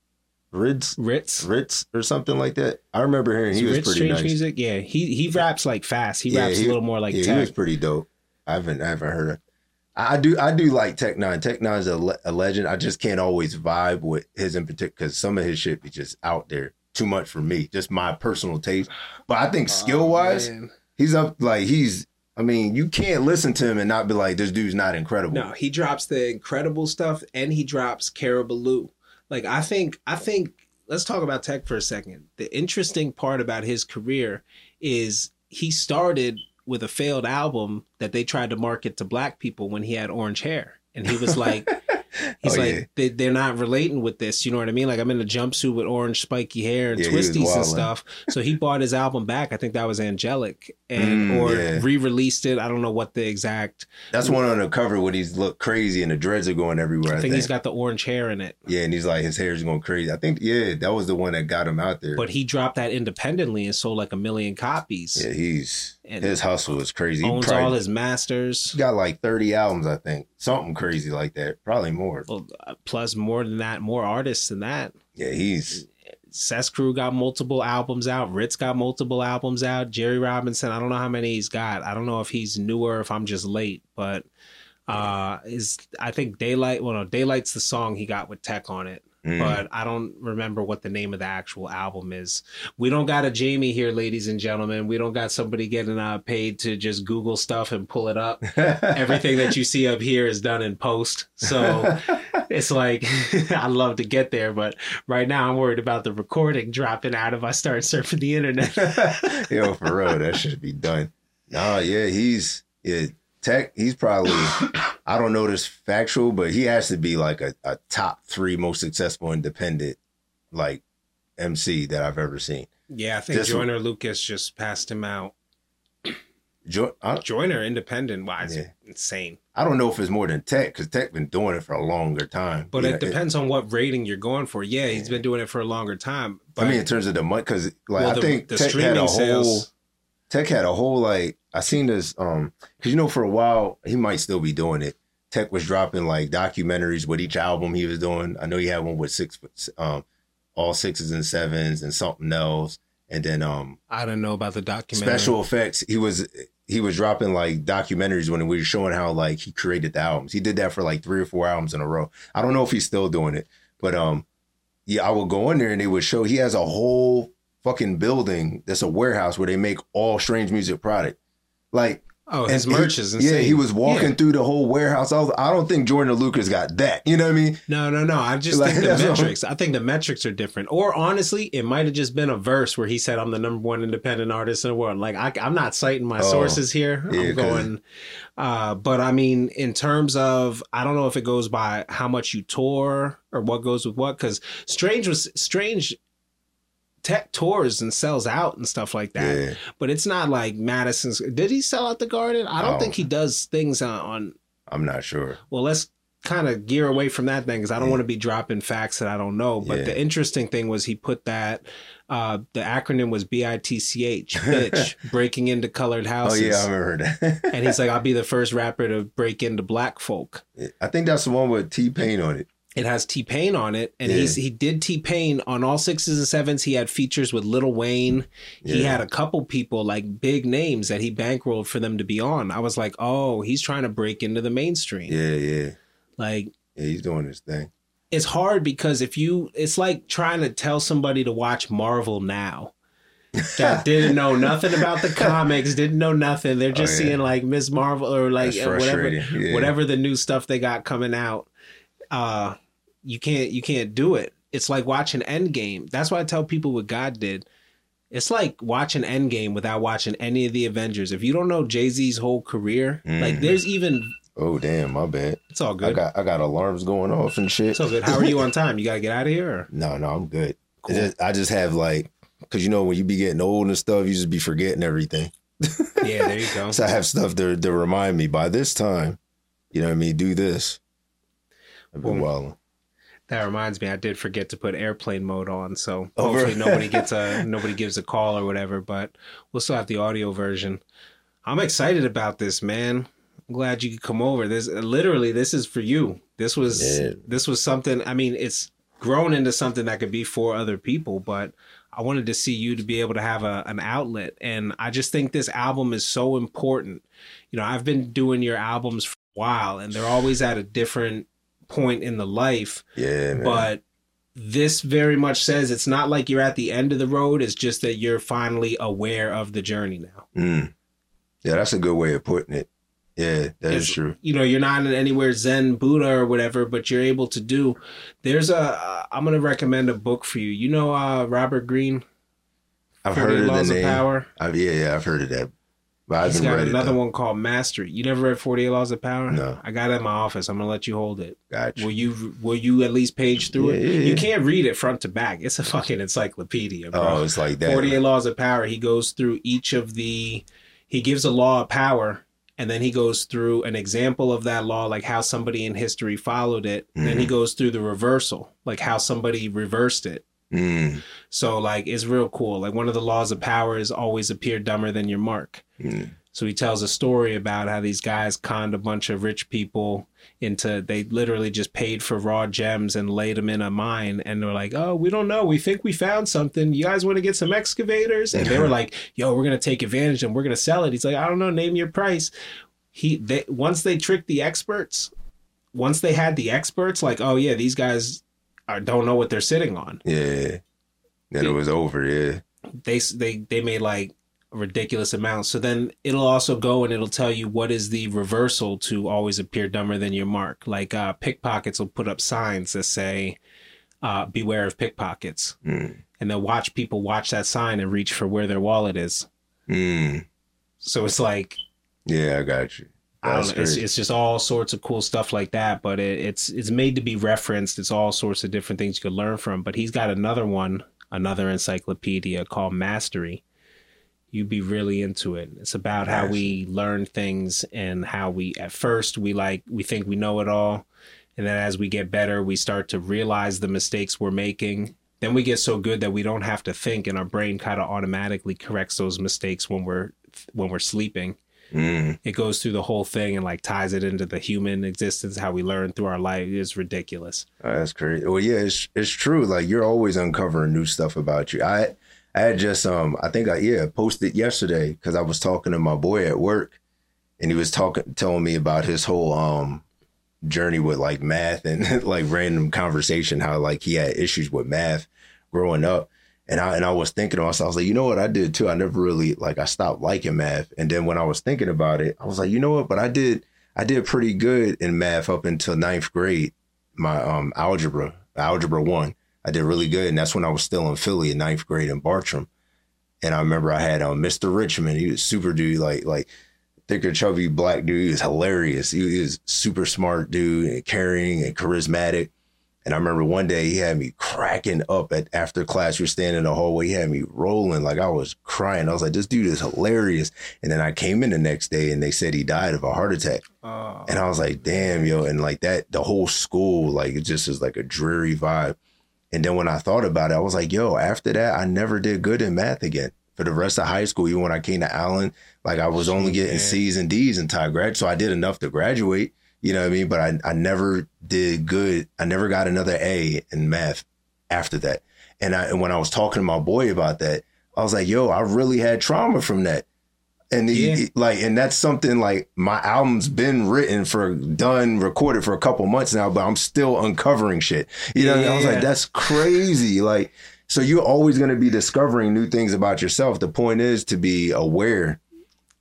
Rittz? Rittz. Rittz or something like that. I remember hearing he was Rittz pretty Strange nice. Music. Yeah, he he raps like fast. He Yeah, raps he- a little more like yeah, Tech. he was pretty dope. I haven't I haven't heard it. I I do I do like Tech N9ne. Tech N9ne's a, le- a legend. I just can't always vibe with his in particular because some of his shit be just out there too much for me. Just my personal taste. But I think skill wise, Oh, he's up like he's. I mean, you can't listen to him and not be like, this dude's not incredible. No, he drops the incredible stuff and he drops Caribou. Like I think I think let's talk about Tech for a second. The interesting part about his career is he started with a failed album that they tried to market to black people when he had orange hair. And he was like *laughs* *laughs* He's Oh, like, yeah. they, they're not relating with this. You know what I mean? Like, I'm in a jumpsuit with orange spiky hair and Yeah, twisties and stuff. So he *laughs* bought his album back. I think that was Anghellic, and Mm, or yeah. re-released it. I don't know what the exact. That's one on the cover when he's look crazy and the dreads are going everywhere. I think he's got the orange hair in it. yeah, and he's like his hair's going crazy. I think yeah, that was the one that got him out there. But he dropped that independently and sold like a million copies. yeah, he's And his hustle is crazy. Owns probably- all his masters. He's got like 30 albums, I think. Something crazy like that. Probably more. Well, uh, plus more than that, more artists than that. Yeah, he's CES Cru got multiple albums out. Rittz got multiple albums out. Jehry Robinson, I don't know how many he's got. I don't know if he's newer, if I'm just late, but uh is I think Daylight. Well, no, Daylight's the song he got with Tech on it, mm. but I don't remember what the name of the actual album is. We don't got a Jamie here, ladies and gentlemen. We don't got somebody getting uh, paid to just Google stuff and pull it up. *laughs* Everything that you see up here is done in post, so *laughs* it's like *laughs* I'd love to get there, but right now I'm worried about the recording dropping out if I start surfing the internet. Yo, for real, that should be done. Nah, yeah, he's yeah, tech. He's probably I don't know this factual, but he has to be like a, a top three most successful independent like MC that I've ever seen. yeah, I think This- Joyner Lucas just passed him out. Jo- I, Joyner independent wise, Yeah. insane. I don't know if it's more than Tech because Tech been doing it for a longer time. But You it know, depends on what rating you're going for. Yeah, he's been doing it for a longer time. But I mean, in terms of the money, because like well, I the, think the Tech had streaming a whole sales. Tech had a whole like I seen this um because you know for a while he might still be doing it. Tech was dropping like documentaries with each album he was doing. I know he had one with six um all sixes and sevens and something else, and then um I don't know about the documentary. special effects. He was he was dropping like documentaries when we were showing how like he created the albums. He did that for like three or four albums in a row. I don't know if he's still doing it, but um yeah, I would go in there and they would show he has a whole fucking building that's a warehouse where they make all strange music product. Like Oh, his and he- merch is insane. Yeah, he was walking Yeah. through the whole warehouse. I, was, I don't think Jordan Lucas got that. You know what I mean? No, no, no. I just Like, think the metrics. I think the metrics are different. Or honestly, it might have just been a verse where he said, "I'm the number one independent artist in the world." Like I, I'm not citing my Oh, sources here. yeah, I'm going, uh, but I mean, in terms of, I don't know if it goes by how much you tour or what goes with what. Because Strange was Strange. Tech tours and sells out and stuff like that, Yeah. but it's not like Madison's. Did he sell out the Garden? I don't Oh. think he does things on, on I'm not sure. well, let's kind of gear away from that thing because I don't Yeah. want to be dropping facts that I don't know. But Yeah. the interesting thing was he put that uh, the acronym was B I T C H, bitch, *laughs* breaking into colored houses. Oh yeah, I remember that. and he's like, *laughs* I'll be the first rapper to break into black folk. I think that's the one with T Pain on it. It has T Pain on it, and Yeah. he's he did T Pain on all sixes and sevens. He had features with Lil Wayne. He had a couple people like big names that he bankrolled for them to be on. I was like, oh, he's trying to break into the mainstream. Yeah, yeah, Like yeah. He's doing his thing. it's hard because if you it's like trying to tell somebody to watch Marvel now *laughs* that didn't know nothing about the comics, didn't know nothing. They're just Oh, yeah. seeing like Miss Marvel or like uh, whatever. Yeah. whatever the new stuff they got coming out. Uh you can't you can't do it. It's like watching Endgame. That's why I tell people what God did. It's like watching Endgame without watching any of the Avengers. If you don't know Jay Z's whole career, like Mhm. there's even Oh damn, my bad. it's all good. I got I got alarms going off and shit. It's all good. How are you on *laughs* time? You gotta get out of here. Or? No, no, I'm good. Cool. Just- I just have like, cause you know when you be getting old and stuff, you just be forgetting everything. Yeah, there you go. *laughs* So I have stuff to to remind me by this time. You know what I mean? Do this. I've been hmm. wilding. That reminds me, I did forget to put airplane mode on, so Oh, hopefully nobody *laughs* gets a nobody gives a call or whatever. But we'll still have the audio version. I'm excited about this, man. I'm glad you could come over. This literally, this is for you. This was Yeah. this was something. I mean, it's grown into something that could be for other people, but I wanted to see you to be able to have a, an outlet, and I just think this album is so important. You know, I've been doing your albums for a while, and they're always at a different point in the life Yeah, man. but this very much says it's not like you're at the end of the road it's just that you're finally aware of the journey now Mm. Yeah, that's a good way of putting it. Yeah, that is It's- true. you know you're not in anywhere zen buddha or whatever but you're able to do there's a uh, i'm going to recommend a book for you you know uh robert greene I've heard of the of power I've, yeah, yeah, I've heard of that. But I He's got read another it. one called Mastery. You never read Forty Eight Laws of Power? No. I got it in my office. I'm gonna let you hold it. Gotcha. Will you? Will you at least page through it? Yeah, yeah, You yeah. can't read it front to back. It's a fucking encyclopedia, bro. Oh, it's like that. 48 laws of power he goes through each of the he gives a law of power and then he goes through an example of that law like how somebody in history followed it then he Mhm. goes through the reversal like how somebody reversed it Mm, so like it's real cool like one of the laws of power is always appear dumber than your mark mm, so he tells a story about how these guys conned a bunch of rich people into they literally just paid for raw gems and laid them in a mine and they're like, "Oh, we don't know. We think we found something. You guys want to get some excavators?" And they were *laughs* like, "Yo, we're going to take advantage and we're going to sell it." He's like, "I don't know, name your price." He they once they tricked the experts, once they had the experts like, "Oh yeah, these guys are, don't know what they're sitting on." yeah. Then it was over. Yeah. they they they made like a ridiculous amounts. So then it'll also go and it'll tell you what is the reversal to always appear dumber than your mark. Like uh, pickpockets will put up signs that say, uh, "Beware of pickpockets," Mm, and they'll watch people watch that sign and reach for where their wallet is. mm. So it's like Yeah, I got you. I don't know, it's, it's just all sorts of cool stuff like that. But it, it's it's made to be referenced. It's all sorts of different things you could learn from. But he's got another one, another encyclopedia called Mastery. You'd be really into it. It's about how we learn things and how we at first we like we think we know it all, and then as we get better, we start to realize the mistakes we're making. Then we get so good that we don't have to think, and our brain kind of automatically corrects those mistakes when we're when we're sleeping Mm, it goes through the whole thing and like ties it into the human existence, how we learn through our life. It's ridiculous. oh, that's crazy. Well, yeah, it's it's true. Like you're always uncovering new stuff about you. I I had just um I think I yeah posted yesterday because I was talking to my boy at work, and he was talking telling me about his whole um journey with like math and *laughs* like random conversation how like he had issues with math growing up. And I and I was thinking to myself, I was like, you know what, I did too. I never really like I stopped liking math. And then when I was thinking about it, I was like, you know what, but I did I did pretty good in math up until ninth grade. My um algebra, algebra one. I did really good. And that's when I was still in Philly in ninth grade in Bartram. And I remember I had um Mr. Richmond. He was super dude, like like thicker, chubby black dude. He was hilarious. He, he was super smart dude and caring and charismatic. And I remember one day he had me cracking up at after class. We are standing in the hallway. He had me rolling like I was crying. I was like, this dude is hilarious. And then I came in the next day and they said he died of a heart attack. Oh, And I was like, damn, yo. And like that, the whole school, like it just is like a dreary vibe. And then when I thought about it, I was like, yo, after that, I never did good in math again. For the rest of high school, even when I came to Allen, like I was only getting C's and D's until I grad. So I did enough to graduate. You know what I mean? But I, I never did good. I never got another A in math after that. And I and when I was talking to my boy about that, I was like, yo, I really had trauma from that. And he, Yeah. like, and that's something like my album's been written for done, recorded for a couple months now, but I'm still uncovering shit. You know, what I? Was Yeah. like, that's crazy. Like, so you're always going to be discovering new things about yourself. The point is to be aware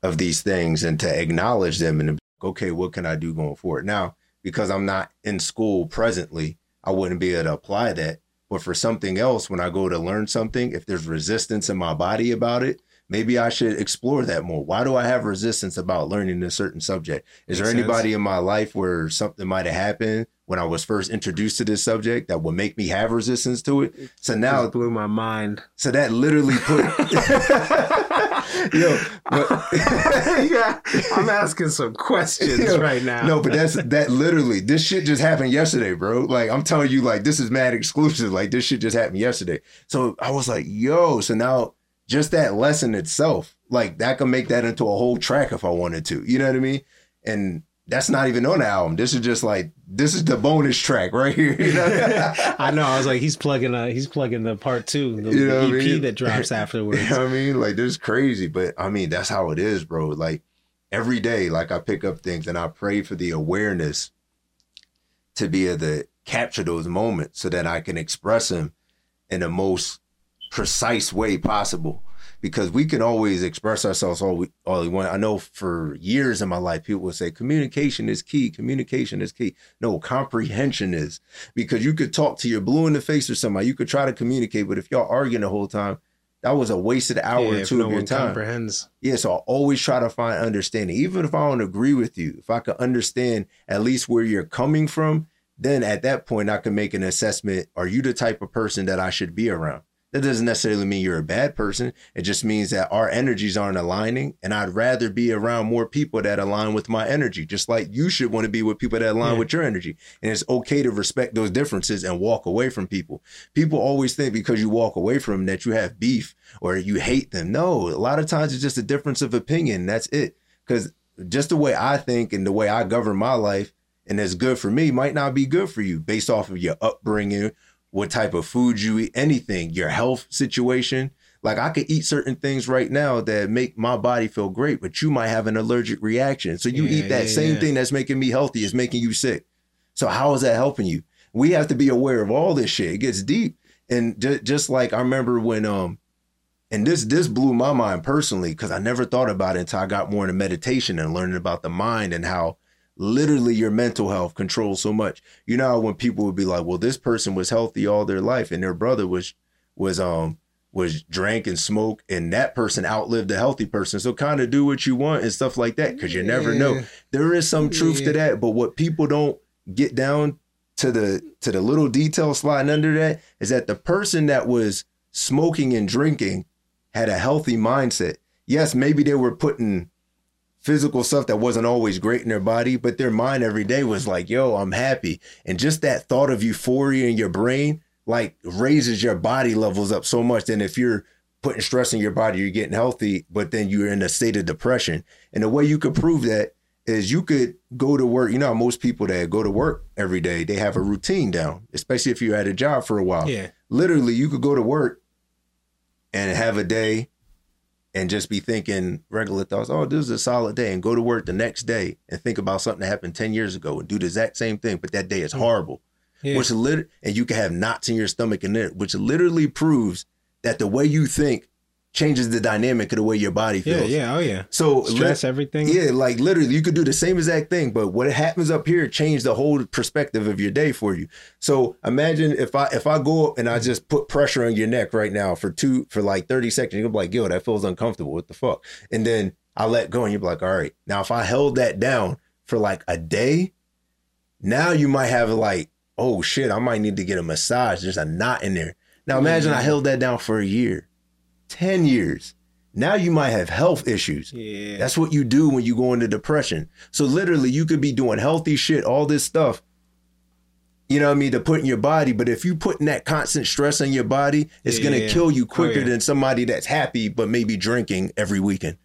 of these things and to acknowledge them and to be like, okay, what can I do going forward? Now, because I'm not in school presently, I wouldn't be able to apply that. But for something else, when I go to learn something, if there's resistance in my body about it, maybe I should explore that more. Why do I have resistance about learning a certain subject? Is Makes there anybody in my life where something might have happened when I was first introduced to this subject that would make me have resistance to it? So now now it blew my mind. so that literally put *laughs* *laughs* yo, but *laughs* yeah, I'm asking some questions Yo, right now. no, but that's that literally this shit just happened yesterday, bro. Like I'm telling you, like this is mad exclusive. Like this shit just happened yesterday. So I was like, yo, so now just that lesson itself, like that could make that into a whole track if I wanted to. You know what I mean? And that's not even on the album. This is just like this is the bonus track right here. You know? *laughs* I know. I was like, he's plugging. Uh, he's plugging the part two, the, You know the what I EP mean? that drops afterwards. *laughs* You know what I mean? Like this is crazy, but I mean that's how it is, bro. Like every day, like I pick up things and I pray for the awareness to be able to capture those moments so that I can express them in the most precise way possible. Because we can always express ourselves all we all we want. I know for years in my life, people would say communication is key. Communication is key. No, comprehension is because you could talk to your blue in the face or somebody. You could try to communicate, but if y'all arguing the whole time, that was a wasted hour yeah, or two no of your time. comprehends. Yeah, so I always try to find understanding. Even if I don't agree with you, if I can understand at least where you're coming from, then at that point I can make an assessment. Are you the type of person that I should be around? That doesn't necessarily mean you're a bad person. It just means that our energies aren't aligning. And I'd rather be around more people that align with my energy, just like you should want to be with people that align Yeah. with your energy. And it's okay to respect those differences and walk away from people. People always think because you walk away from them that you have beef or you hate them. No, a lot of times it's just a difference of opinion. That's it. Because just the way I think and the way I govern my life and it's good for me might not be good for you based off of your upbringing, what type of food you eat, anything, your health situation. Like I could eat certain things right now that make my body feel great, but you might have an allergic reaction. So you Yeah, eat that yeah, same yeah. thing that's making me healthy is making you sick. So how is that helping you? We have to be aware of all this shit. It gets deep. And ju- just like I remember when um and this this blew my mind personally because I never thought about it until I got more into meditation and learning about the mind and how literally your mental health controls so much. You know how when people would be like, "Well, this person was healthy all their life and their brother was was um was drank and smoke and that person outlived the healthy person." So kind of do what you want and stuff like that because you never know. There is some truth Yeah. to that, but what people don't get down to the to the little detail sliding under that is that the person that was smoking and drinking had a healthy mindset. Yes, maybe they were putting physical stuff that wasn't always great in their body, but their mind every day was like, yo, I'm happy. And just that thought of euphoria in your brain like raises your body levels up so much. Then if you're putting stress in your body, you're getting healthy, but then you're in a state of depression. And the way you could prove that is you could go to work. You know, how most people that go to work every day, they have a routine down, especially if you're at a job for a while Yeah. literally you could go to work and have a day and just be thinking regular thoughts oh this is a solid day and go to work the next day and think about something that happened 10 years ago and do the exact same thing but that day is mm. horrible Yeah. which lit- and you can have knots in your stomach and it which literally proves that the way you think changes the dynamic of the way your body feels Yeah. Yeah, oh yeah. so Stress everything. yeah, like literally, you could do the same exact thing, but what happens up here changed the whole perspective of your day for you. So imagine if I if I go up and I just put pressure on your neck right now for two for like thirty seconds, you'll be like, "Yo, that feels uncomfortable. What the fuck?" And then I let go, and you'll be like, "All right." Now, if I held that down for like a day, now you might have like, "Oh shit, I might need to get a massage." There's a knot in there. Now imagine I mm. held that down for a year, ten years. Now you might have health issues. Yeah. That's what you do when you go into depression. So literally, you could be doing healthy shit, all this stuff. You know what I mean to put in your body, but if you putting that constant stress on your body, it's Yeah, gonna yeah. kill you Oh, quicker yeah. than somebody that's happy but maybe drinking every weekend.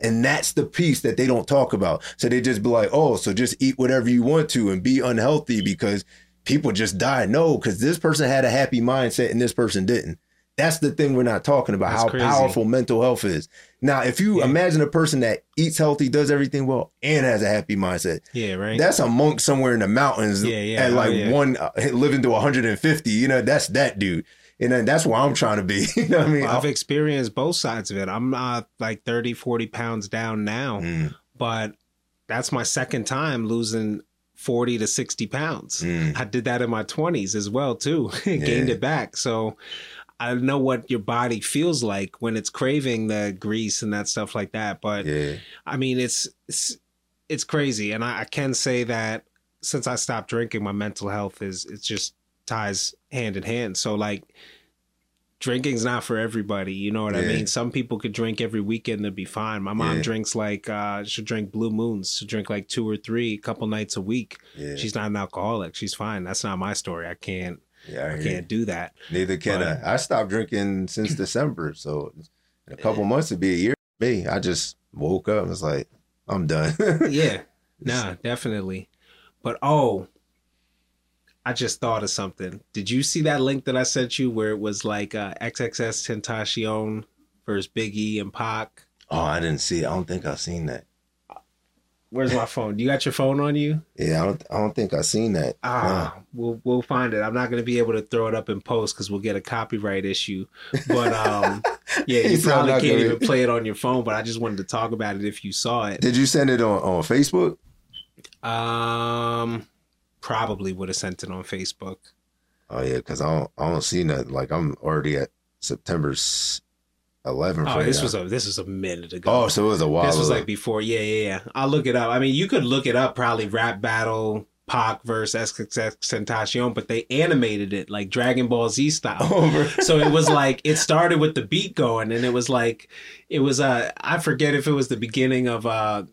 And that's the piece that they don't talk about. So they just be like, "Oh, so just eat whatever you want to and be unhealthy because people just die." No, because this person had a happy mindset and this person didn't. That's the thing we're not talking about. That's how crazy. powerful mental health is. Now, if you Yeah. imagine a person that eats healthy, does everything well, and has a happy mindset, yeah. Right. that's a monk somewhere in the mountains Yeah, yeah. at Oh, like yeah. one uh, *laughs* living to 150. You know, that's that dude. And then that's where I'm trying to be. *laughs* you know what I mean? I've experienced both sides of it. I'm not like 30, 40 pounds down now, Mm, but that's my second time losing 40 to 60 pounds. mm. I did that in my 20s as well, too. *laughs* Gained Yeah. it back. So I know what your body feels like when it's craving the grease and that stuff like that. But Yeah. I mean, it's it's it's crazy, and I, I can say that since I stopped drinking, my mental health is it just ties hand in hand. So like, drinking's not for everybody. You know what I mean? Some people could drink every weekend and be fine. My mom Yeah. drinks like uh, she'll drink blue moons. She'll drink like two or three, a couple nights a week. Yeah. She's not an alcoholic. She's fine. That's not my story. I can't. Yeah, I I can't do that. Neither can But- I. I stopped drinking since *clears throat* December. So in a couple months it'd be a year. Me, I just woke up and was like, I'm done. *laughs* yeah nah definitely but oh i just thought of something did you see that link that i sent you where it was like uh XXXTentacion versus biggie and Pac? oh, I didn't see it. I don't think I've seen that. Where's my phone? You got your phone on you? Yeah, I don't I don't think I've seen that. ah we'll we'll find it. I'm not going to be able to throw it up in post because we'll get a copyright issue. But um *laughs* yeah you probably can't even play it on your phone but i just wanted to talk about it if you saw it. Did you send it on, on Facebook? um probably would have sent it on facebook. Oh yeah, because I don't I don't see nothing. Like I'm already at September 11 Oh, this was a this was a minute ago. Oh, so it was a while. this was ago. like before. Yeah, yeah, yeah. I'll look it up. I mean, you could look it up. Probably rap battle. Pac versus Tentacion, but they animated it like Dragon Ball Z style. *laughs* over. so it was like it started with the beat going and it was like it was uh i forget if it was the beginning of uh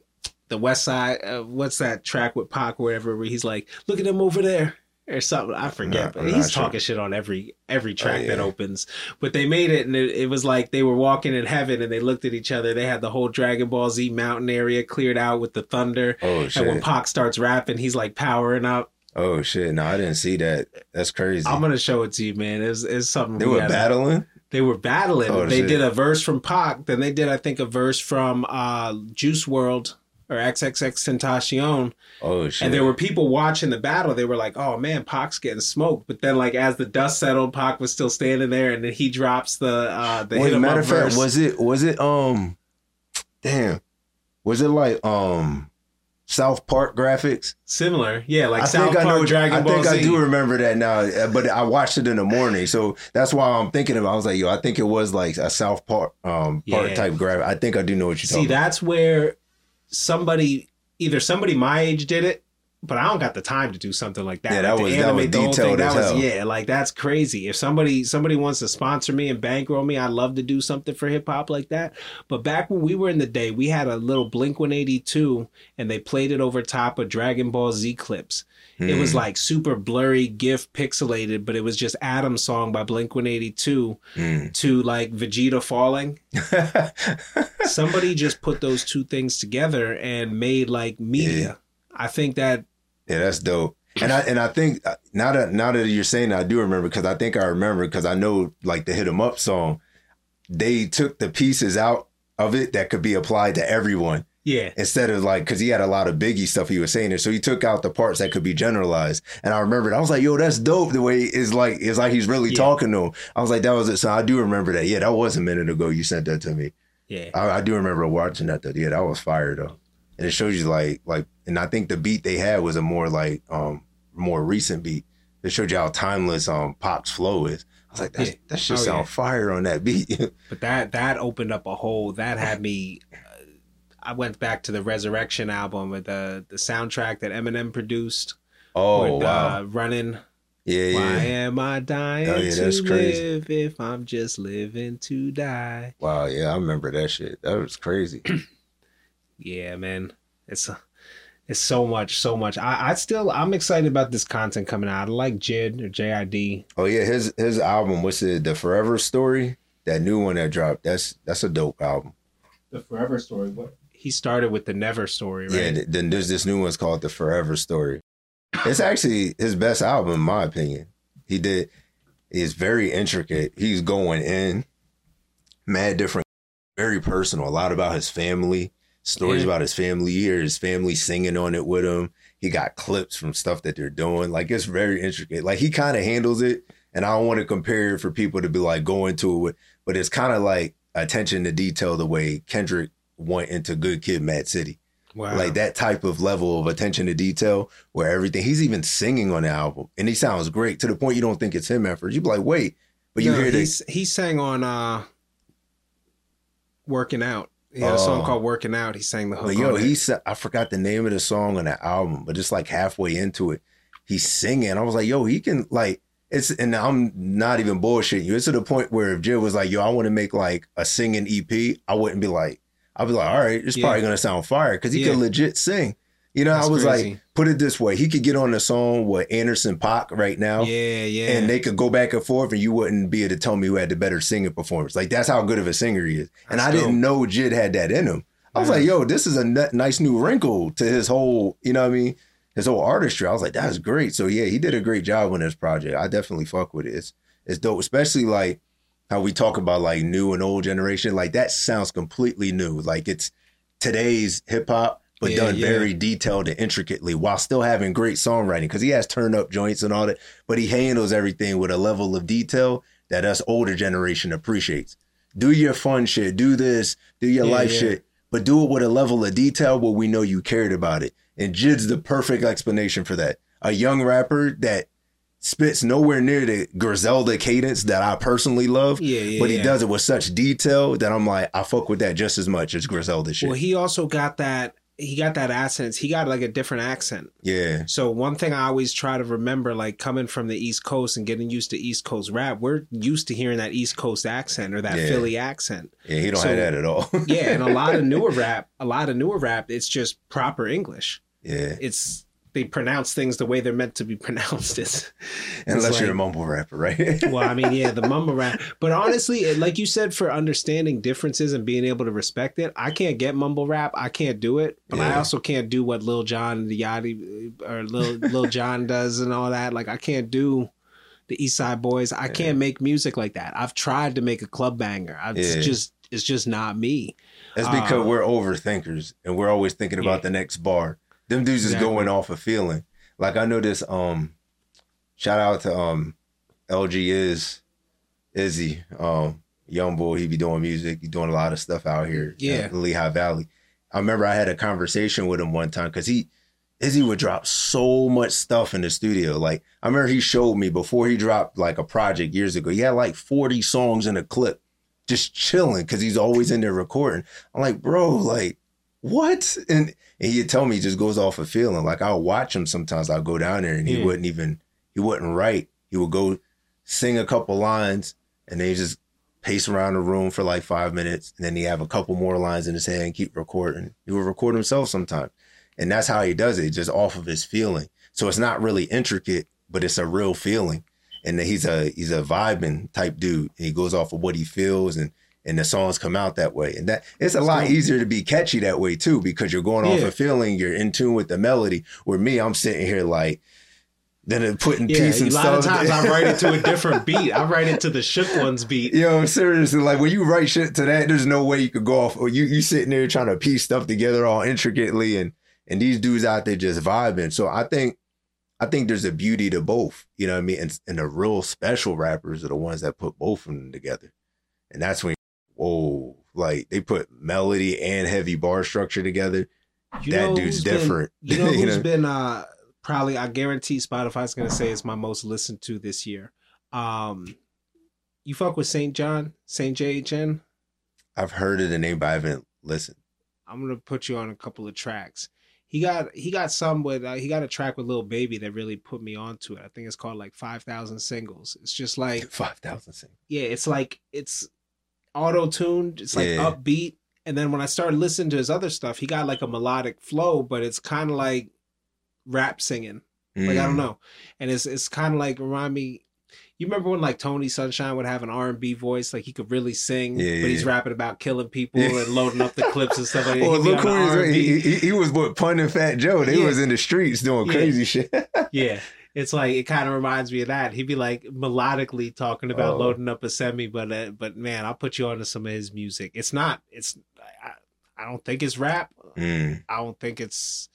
the west side uh, what's that track with Pac or whatever where he's like look at him over there or something i forget but he's not sure. talking shit on every every track that yeah. opens but they made it and it, it was like they were walking in heaven and they looked at each other they had the whole dragon ball z mountain area cleared out with the thunder Oh shit! and when. Pac starts rapping he's like powering up Oh shit. No, I didn't see that. That's crazy. i'm gonna show it to you man it's, it's something they we were battling. They were battling. Oh, they shit. did a verse from Pac, then they did, I think, a verse from uh, Juice WRLD or XXX Tentacion. Oh shit. And there were people watching the battle. They were like, "Oh man, Pac's getting smoked." But then, like as the dust settled, Pac was still standing there, and then he drops the uh, the Wait, matter of fact, verse. was it was it um damn. Was it like um South Park graphics? similar, yeah, like I South think I Park, know. Dragon I Ball think Z. I do remember that now, uh, but I watched it in the morning, so that's why I'm thinking about. I was like, yo, I think it was like a South Park um Park Yeah. type graphic. I think I do know what you're See, talking about. See, that's where somebody, either somebody my age did it, but I don't got the time to do something like that. Yeah, that Like, was- that was animate the whole detailed That was hell. yeah, like that's crazy. If somebody somebody wants to sponsor me and bankroll me, I'd love to do something for hip hop like that. But back when we were in the day, we had a little Blink One Eighty Two, and they played it over top of Dragon Ball Z clips. It was Hmm. like super blurry, GIF pixelated, but it was just Adam's song by Blink One Eighty Two Mm. to like Vegeta falling *laughs* somebody just put those two things together and made like media. Yeah. I think that Yeah, that's dope. And I and I think uh, now that now that you're saying, that, I do remember because I think I remember because I know like the "Hit 'Em Up" song, they took the pieces out of it that could be applied to everyone yeah, instead of like because he had a lot of Biggie stuff he was saying there, so he took out the parts that could be generalized. And I remembered, I was like, "Yo, that's dope." The way it's like it's like he's really Yeah. talking to him. I was like, "That was it." So I do remember that. Yeah, that was a minute ago. You sent that to me. yeah, I, I do remember watching that though. Yeah, that was fire though. And it shows you like like and I think the beat they had was a more like um more recent beat. It showed you how timeless um Pop's flow is. I was like, that Yeah. that should Oh, sound yeah. fire on that beat. *laughs* but that that opened up a whole that had me. Uh, I went back to the Resurrection album with the the soundtrack that Eminem produced. oh with, wow. uh, running. yeah, yeah. Why am I dying Oh, yeah, to crazy. live if I'm just living to die? Wow, yeah, I remember that shit. That was crazy. *clears throat* Yeah, man, it's it's so much, so much. I, I still I'm excited about this content coming out. I like Jid or JID. oh yeah, his his album, what's it, The Forever Story? That new one that dropped. That's that's a dope album. The Forever Story. What he started with the Never Story, Yeah, right? th- then there's this new one's called The Forever Story. It's *laughs* actually his best album, in my opinion. He did. It's very intricate. He's going in, mad different, very personal. A lot about his family, stories Yeah. about his family. You his family singing on it with him. He got clips from stuff that they're doing. Like it's very intricate. Like he kind of handles it, and I don't want to compare it for people to be like going to it, but it's kind of like attention to detail the way Kendrick went into Good Kid, Mad City wow. like that type of level of attention to detail where everything he's even singing on the album and he sounds great to the point you don't think it's him at first you be like wait but you No, hear this he sang on uh Working Out. He had a song Oh. called Working Out. He sang the hook. but yo he said i forgot the name of the song on the album but just like halfway into it he's singing i was like yo he can like it's and i'm not even bullshitting you it's to the point where if jill was like yo i want to make like a singing ep i wouldn't be like i'd be like all right it's Yeah. probably gonna sound fire because he Yeah. can legit sing you know That's i was crazy. like put it this way he could get on the song with anderson Paak right now Yeah, yeah. and they could go back and forth, and you wouldn't be able to tell me who had the better singing performance. Like that's how good of a singer he is. And That's I didn't know Jid had that in him. I was Yeah. like, yo, this is a n- nice new wrinkle to his whole, you know what I mean? His whole artistry. I was like, that's great. So yeah, he did a great job on this project. I definitely fuck with it. It's it's dope, especially like how we talk about like new and old generation. Like that sounds completely new. Like it's today's hip hop, but Yeah, done yeah. very detailed and intricately while still having great songwriting because he has turn up joints and all that, but he handles everything with a level of detail that us older generation appreciates. Do your fun shit, do this, do your Yeah, life shit, but do it with a level of detail where we know you cared about it. And Jid's the perfect explanation for that. A young rapper that spits nowhere near the Griselda cadence that I personally love. Yeah, yeah. but he yeah. does it with such detail that I'm like, I fuck with that just as much as Griselda shit. Well, he also got that. He got that accent. He got like a different accent. yeah, So one thing I always try to remember, like coming from the East Coast and getting used to East Coast rap, we're used to hearing that East Coast accent or that Yeah. Philly accent. yeah, he don't So- have that at all. Yeah, and a lot of *laughs* newer rap, a lot of newer rap, it's just proper English. yeah, It's they pronounce things the way they're meant to be *laughs* pronounced. It's, unless it's you're a mumble rapper, right? well, I mean, yeah, the *laughs* mumble rap. But honestly, like you said, for understanding differences and being able to respect it, I can't get mumble rap. I can't do it. But I also can't do what Lil Jon and the Yachty or Lil *laughs* Lil Jon does and all that. Like I can't do the East Side Boyz. I can't make music like that. I've tried to make a club banger. I, Yeah. It's just it's just not me. That's because Uh, we're overthinkers and we're always thinking about Yeah. the next bar. Them dudes is going off a feeling. Like I know this. Um, shout out to um, LG is Izzy, um, young boy. He be doing music. He doing a lot of stuff out here. Yeah. in Lehigh Valley. I remember I had a conversation with him one time because he Izzy would drop so much stuff in the studio. Like I remember he showed me before he dropped like a project years ago. He had like 40 songs in a clip, just chilling because he's always in there recording. I'm like, bro, like what? And and he'd tell me he just goes off a feeling. Like I'll watch him sometimes. I'll go down there and he Yeah. wouldn't even he wouldn't write. He would go sing a couple lines and then he just pace around the room for like five minutes and then he have a couple more lines in his head and keep recording. He would record himself sometimes. And that's how he does it, just off of his feeling. So it's not really intricate, but it's a real feeling. And he's a he's a vibing type dude. And he goes off of what he feels and and the songs come out that way. And that it's a lot easier to be catchy that way too, because you're going off Yeah. a feeling, you're in tune with the melody. Where me, I'm sitting here like then putting Yeah, peace a and lot stuff. of times I write it to a different *laughs* beat. I write it to the shook ones beat. Yo, I'm seriously like when you write shit to that, there's no way you could go off. Or you you sitting there trying to piece stuff together all intricately, and and these dudes out there just vibing. So I think I think there's a beauty to both. You know what I mean? And, and the real special rappers are the ones that put both of them together, and that's when whoa, like they put melody and heavy bar structure together. You that dude's who's been- different. *laughs* you know *laughs* You who's know? been uh probably I guarantee Spotify's gonna say it's my most listened to this year. Um you fuck with Saint John, Saint JHN. I've heard of the name, but I haven't listened. I'm gonna put you on a couple of tracks. He got he got some with uh, he got a track with Lil Baby that really put me onto it. I think it's called like five thousand singles. It's just like *laughs* Five thousand sing. yeah, it's like it's auto tuned. It's like Yeah. upbeat. And then when I started listening to his other stuff, he got like a melodic flow, but it's kind of like rap singing. Like I don't Mm. know, and it's it's kind of like remind me. You remember when like Tony Sunshine would have an R and B voice, like he could really sing, Yeah, but he's yeah. rapping about killing people Yeah. and loading up the clips and stuff like that. *laughs* He'd look who he, was, he, he, was what Pun and Fat Joe. They was in the streets doing crazy shit. yeah, *laughs* it's like it kind of reminds me of that. He'd be like melodically talking about Oh. loading up a semi, but uh, but man, I'll put you onto some of his music. It's not. It's I, I don't think it's rap. Mm, I don't think it's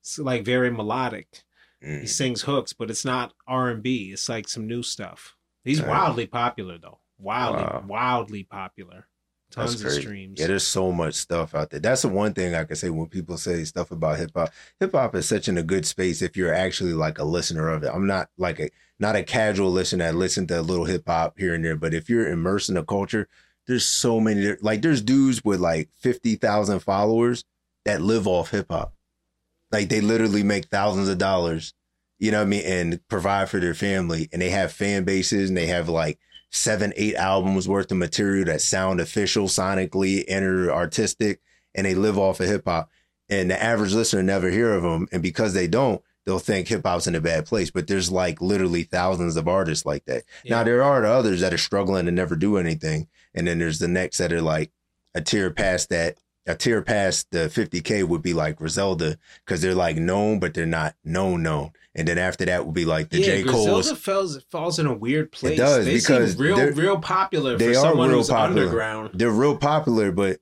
it's like very melodic. He mm. sings hooks, but it's not R and B. It's like some new stuff. He's Dang. wildly popular though. Wildly, Wow. wildly popular. Tons of streams. Yeah, there's so much stuff out there. That's the one thing I can say when people say stuff about hip hop. Hip hop is such in a good space if you're actually like a listener of it. I'm not like a not a casual listener that listen to a little hip hop here and there, but if you're immersed in the culture, there's so many like there's dudes with like fifty thousand followers that live off hip hop. Like they literally make thousands of dollars, you know what I mean, and provide for their family. And they have fan bases and they have like seven, eight albums worth of material that sound official, sonically, enter artistic, and they live off of hip hop. And the average listener never hear of them. And because they don't, they'll think hip hop's in a bad place. But there's like literally thousands of artists like that. Now there are the others that are struggling and never do anything. And then there's the next that are like a tier past that. A tier past the 50k would be like Griselda because they're like known, but they're not known known. And then after that would be like the yeah, J Cole's. Griselda falls falls in a weird place. It does, they because seem real, real popular they for are someone real who's popular. underground. They're real popular, but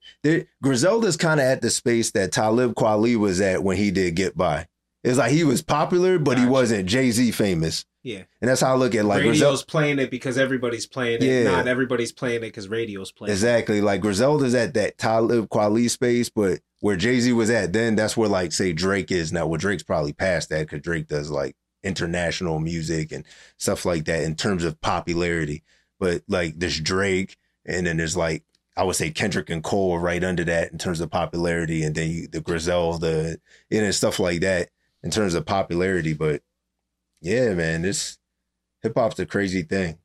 Griselda's kind of at the space that Talib Kweli was at when he did Get By. It's like he was popular, but he wasn't Jay Z famous. Yeah, And that's how I look at like radio's Griselda. playing it because everybody's playing it. Yeah. Not everybody's playing it because radio's playing. it. Exactly. Like Griselda's at that Talib Kweli space, but where Jay Z was at then, that's where like say Drake is now. Well, Drake's probably past that because Drake does like international music and stuff like that in terms of popularity. But like there's Drake, and then there's like I would say Kendrick and Cole right under that in terms of popularity, and then you, the Griselda and stuff like that in terms of popularity. But yeah, man, this hip hop's a crazy thing.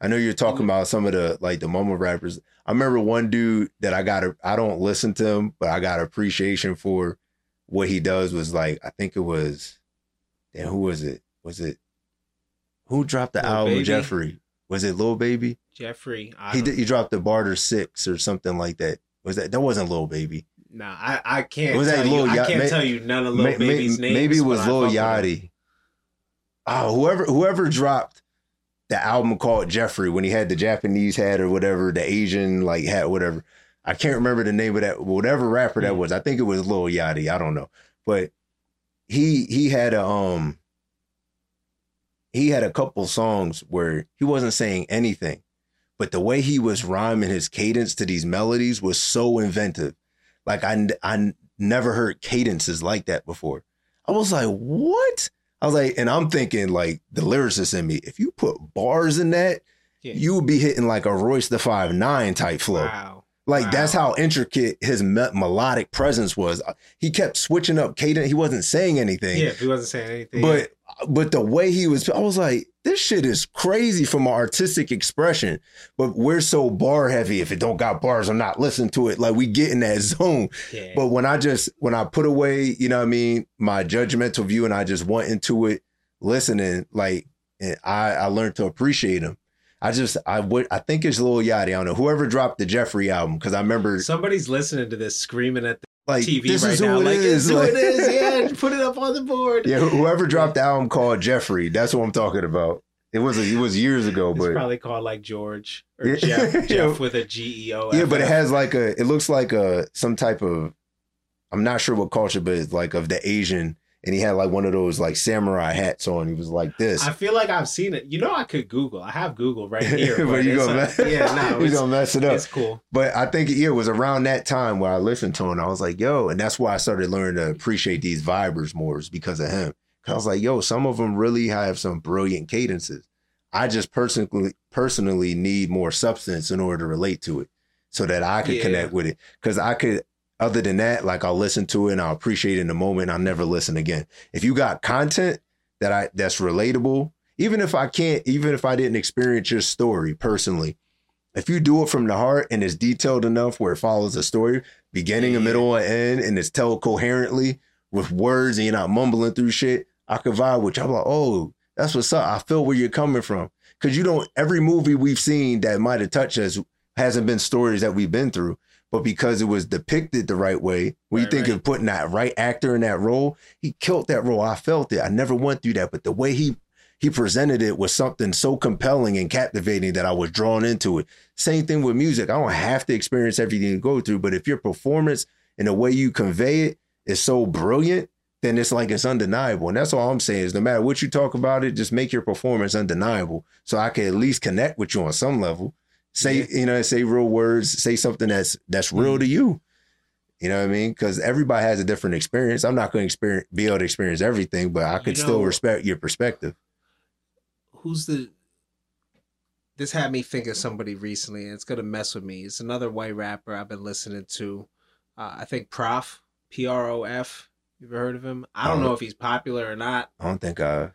I know you're talking Mm-hmm. about some of the like the mama rappers. I remember one dude that I got a I don't listen to him, but I got appreciation for what he does was like I think it was damn who was it? Was it who dropped the Lil album Baby? Jeffrey? Was it Lil Baby? Jeffrey. I He did, he dropped the Barter Six or something like that. Was that that wasn't Lil Baby? Nah, I, I can't Was that tell you. Lil I can't may- tell you none of Lil May- may- Baby's names. maybe it was Lil. Yachty. Oh, whoever whoever dropped the album called Jeffrey when he had the Japanese hat or whatever, the Asian like hat, whatever. I can't remember the name of that. Whatever rapper that Hmm. was, I think it was Lil Yachty. I don't know, but he he had a um he had a couple songs where he wasn't saying anything, but the way he was rhyming his cadence to these melodies was so inventive. Like I I never heard cadences like that before. I was like, what? I was like, and I'm thinking like the lyricist in me, if you put bars in that, Yeah. you would be hitting like a Royce the Five Nine type flow. Wow. Like that's how intricate his me- melodic presence was. Uh, he kept switching up cadence. He wasn't saying anything, Yeah, he wasn't saying anything. but uh, but the way he was, I was like, this shit is crazy from an artistic expression. But we're so bar heavy. If it don't got bars, I'm not listening to it. Like we get in that *laughs* zone. yeah. But when I just when I put away, you know what I mean, my judgmental view and I just went into it listening, like and I I learned to appreciate him. I just I would I think it's Lil Yachty. I don't know. Whoever dropped the Jeffrey album, because I remember Somebody's listening to this screaming at the like TV this right is now. it like, is. it's who Like- it is. Yeah, *laughs* put it up on the board. yeah, whoever dropped the album called Jeffrey, that's what I'm talking about. It was it was years ago, It's but probably called like George or Yeah. Jeff, *laughs* Jeff with a G E O. yeah, but it has like a it looks like a some type of I'm not sure what culture, but it's like of the Asian and he had like one of those like samurai hats on. He was like this. I feel like I've seen it. You know, I could Google. I have Google right *laughs* here. but you gonna mess, yeah, no, *laughs* you gonna mess it up. it's cool. But I think yeah, it was around that time where I listened to him. I was like, yo, and that's why I started learning to appreciate these vibers more is because of him. Cause I was like, yo, some of them really have some brilliant cadences. I just personally personally need more substance in order to relate to it, so that I could Yeah. connect with it. Because I could, other than that, like I'll listen to it and I'll appreciate it in the moment. I'll never listen again. If you got content that I that's relatable, even if I can't, even if I didn't experience your story personally, if you do it from the heart and it's detailed enough where it follows a story, beginning, a middle, and end, and it's told coherently with words and you're not mumbling through shit, I could vibe with you. I'm like, oh, that's what's up. I feel where you're coming from. Cause you don't every movie we've seen that might have touched us hasn't been stories that we've been through. But because it was depicted the right way, when you think right. of putting that right actor in that role, he killed that role. I felt it. I never went through that. But the way he he presented it was something so compelling and captivating that I was drawn into it. Same thing with music. I don't have to experience everything you go through, but if your performance and the way you convey it is so brilliant, then it's like it's undeniable. And that's all I'm saying is no matter what you talk about it, just make your performance undeniable. So I can at least connect with you on some level. Say, Yeah. you know, say real words, say something that's that's real to you. You know what I mean? Because everybody has a different experience. I'm not going to experience, be able to experience everything, but I You could still know- respect your perspective. Who's the? This had me think of somebody recently, and it's gonna mess with me. It's another white rapper I've been listening to. Uh, I think Prof P R O F. You ever heard of him? I don't Uh-huh. know if he's popular or not. I don't think I.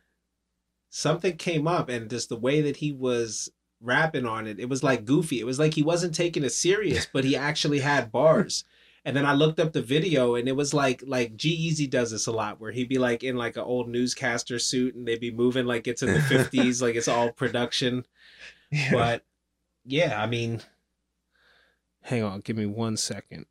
something came up and just the way that he was rapping on it, it was like goofy. It was like he wasn't taking it serious, but he actually had bars. And then I looked up the video and it was like like G-Eazy does this a lot where he'd be like in like an old newscaster suit and they'd be moving like it's in the fifties, like it's all production. *laughs* But yeah, I mean hang on, give me one second.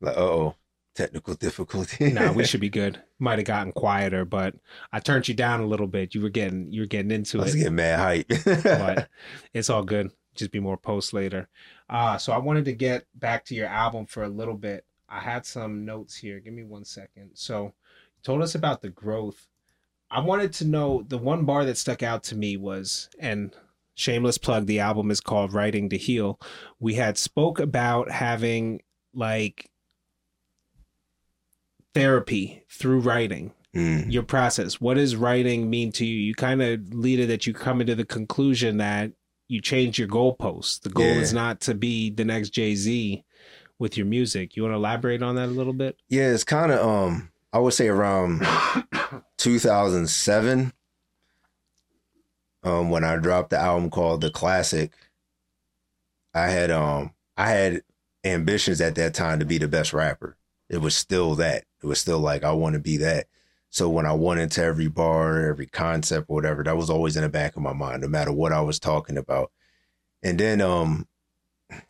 Like, oh, technical *laughs* difficulty. nah, we *laughs* should be good. Might have gotten quieter, but I turned you down a little bit. You were getting you were getting into I was it. getting mad hype. but *laughs* it's all good. Just be more posts later. Uh, so I wanted to get back to your album for a little bit. I had some notes here. Give me one second. So you told us about the growth. I wanted to know the one bar that stuck out to me was, and shameless plug, the album is called Writing to Heal. We had spoke about having like therapy through writing Mm. your process. What does writing mean to you? You kind of lead it that you come into the conclusion that you change your goalposts. The goal Yeah. is not to be the next Jay Z with your music. You want to elaborate on that a little bit? Yeah, it's kind of um I would say around *coughs* 2007 um when I dropped the album called The Classic. I had um I had ambitions at that time to be the best rapper. It was still that. It was still like I want to be that. So when I went into every bar, every concept, whatever, that was always in the back of my mind, no matter what I was talking about. And then um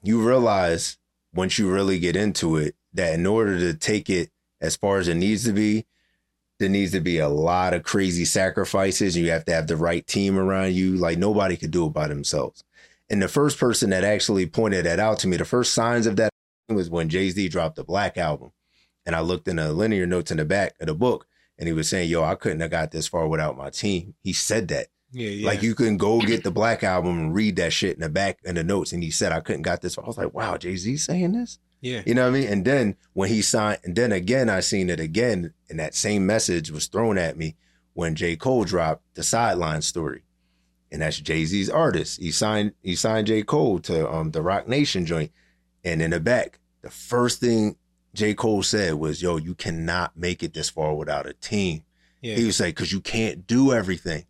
you realize once you really get into it that in order to take it as far as it needs to be, there needs to be a lot of crazy sacrifices. You have to have the right team around you. Like nobody could do it by themselves. And the first person that actually pointed that out to me, the first signs of that was when Jay Z dropped the Black album. And I looked in the linear notes in the back of the book and he was saying, Yo, I couldn't have got this far without my team. He said that. Yeah, yeah. Like you can go get the Black album and read that shit in the back in the notes. And he said, I couldn't got this. I was like, wow, Jay Z saying this? yeah. You know what I mean? And then when he signed, and then again, I seen it again, and that same message was thrown at me when J. Cole dropped the sideline story. And that's Jay Z's artist. He signed he signed J. Cole to um the Roc Nation joint. And in the back, the first thing J. Cole said was, Yo, you cannot make it this far without a team. Yeah. He was like, because you can't do everything.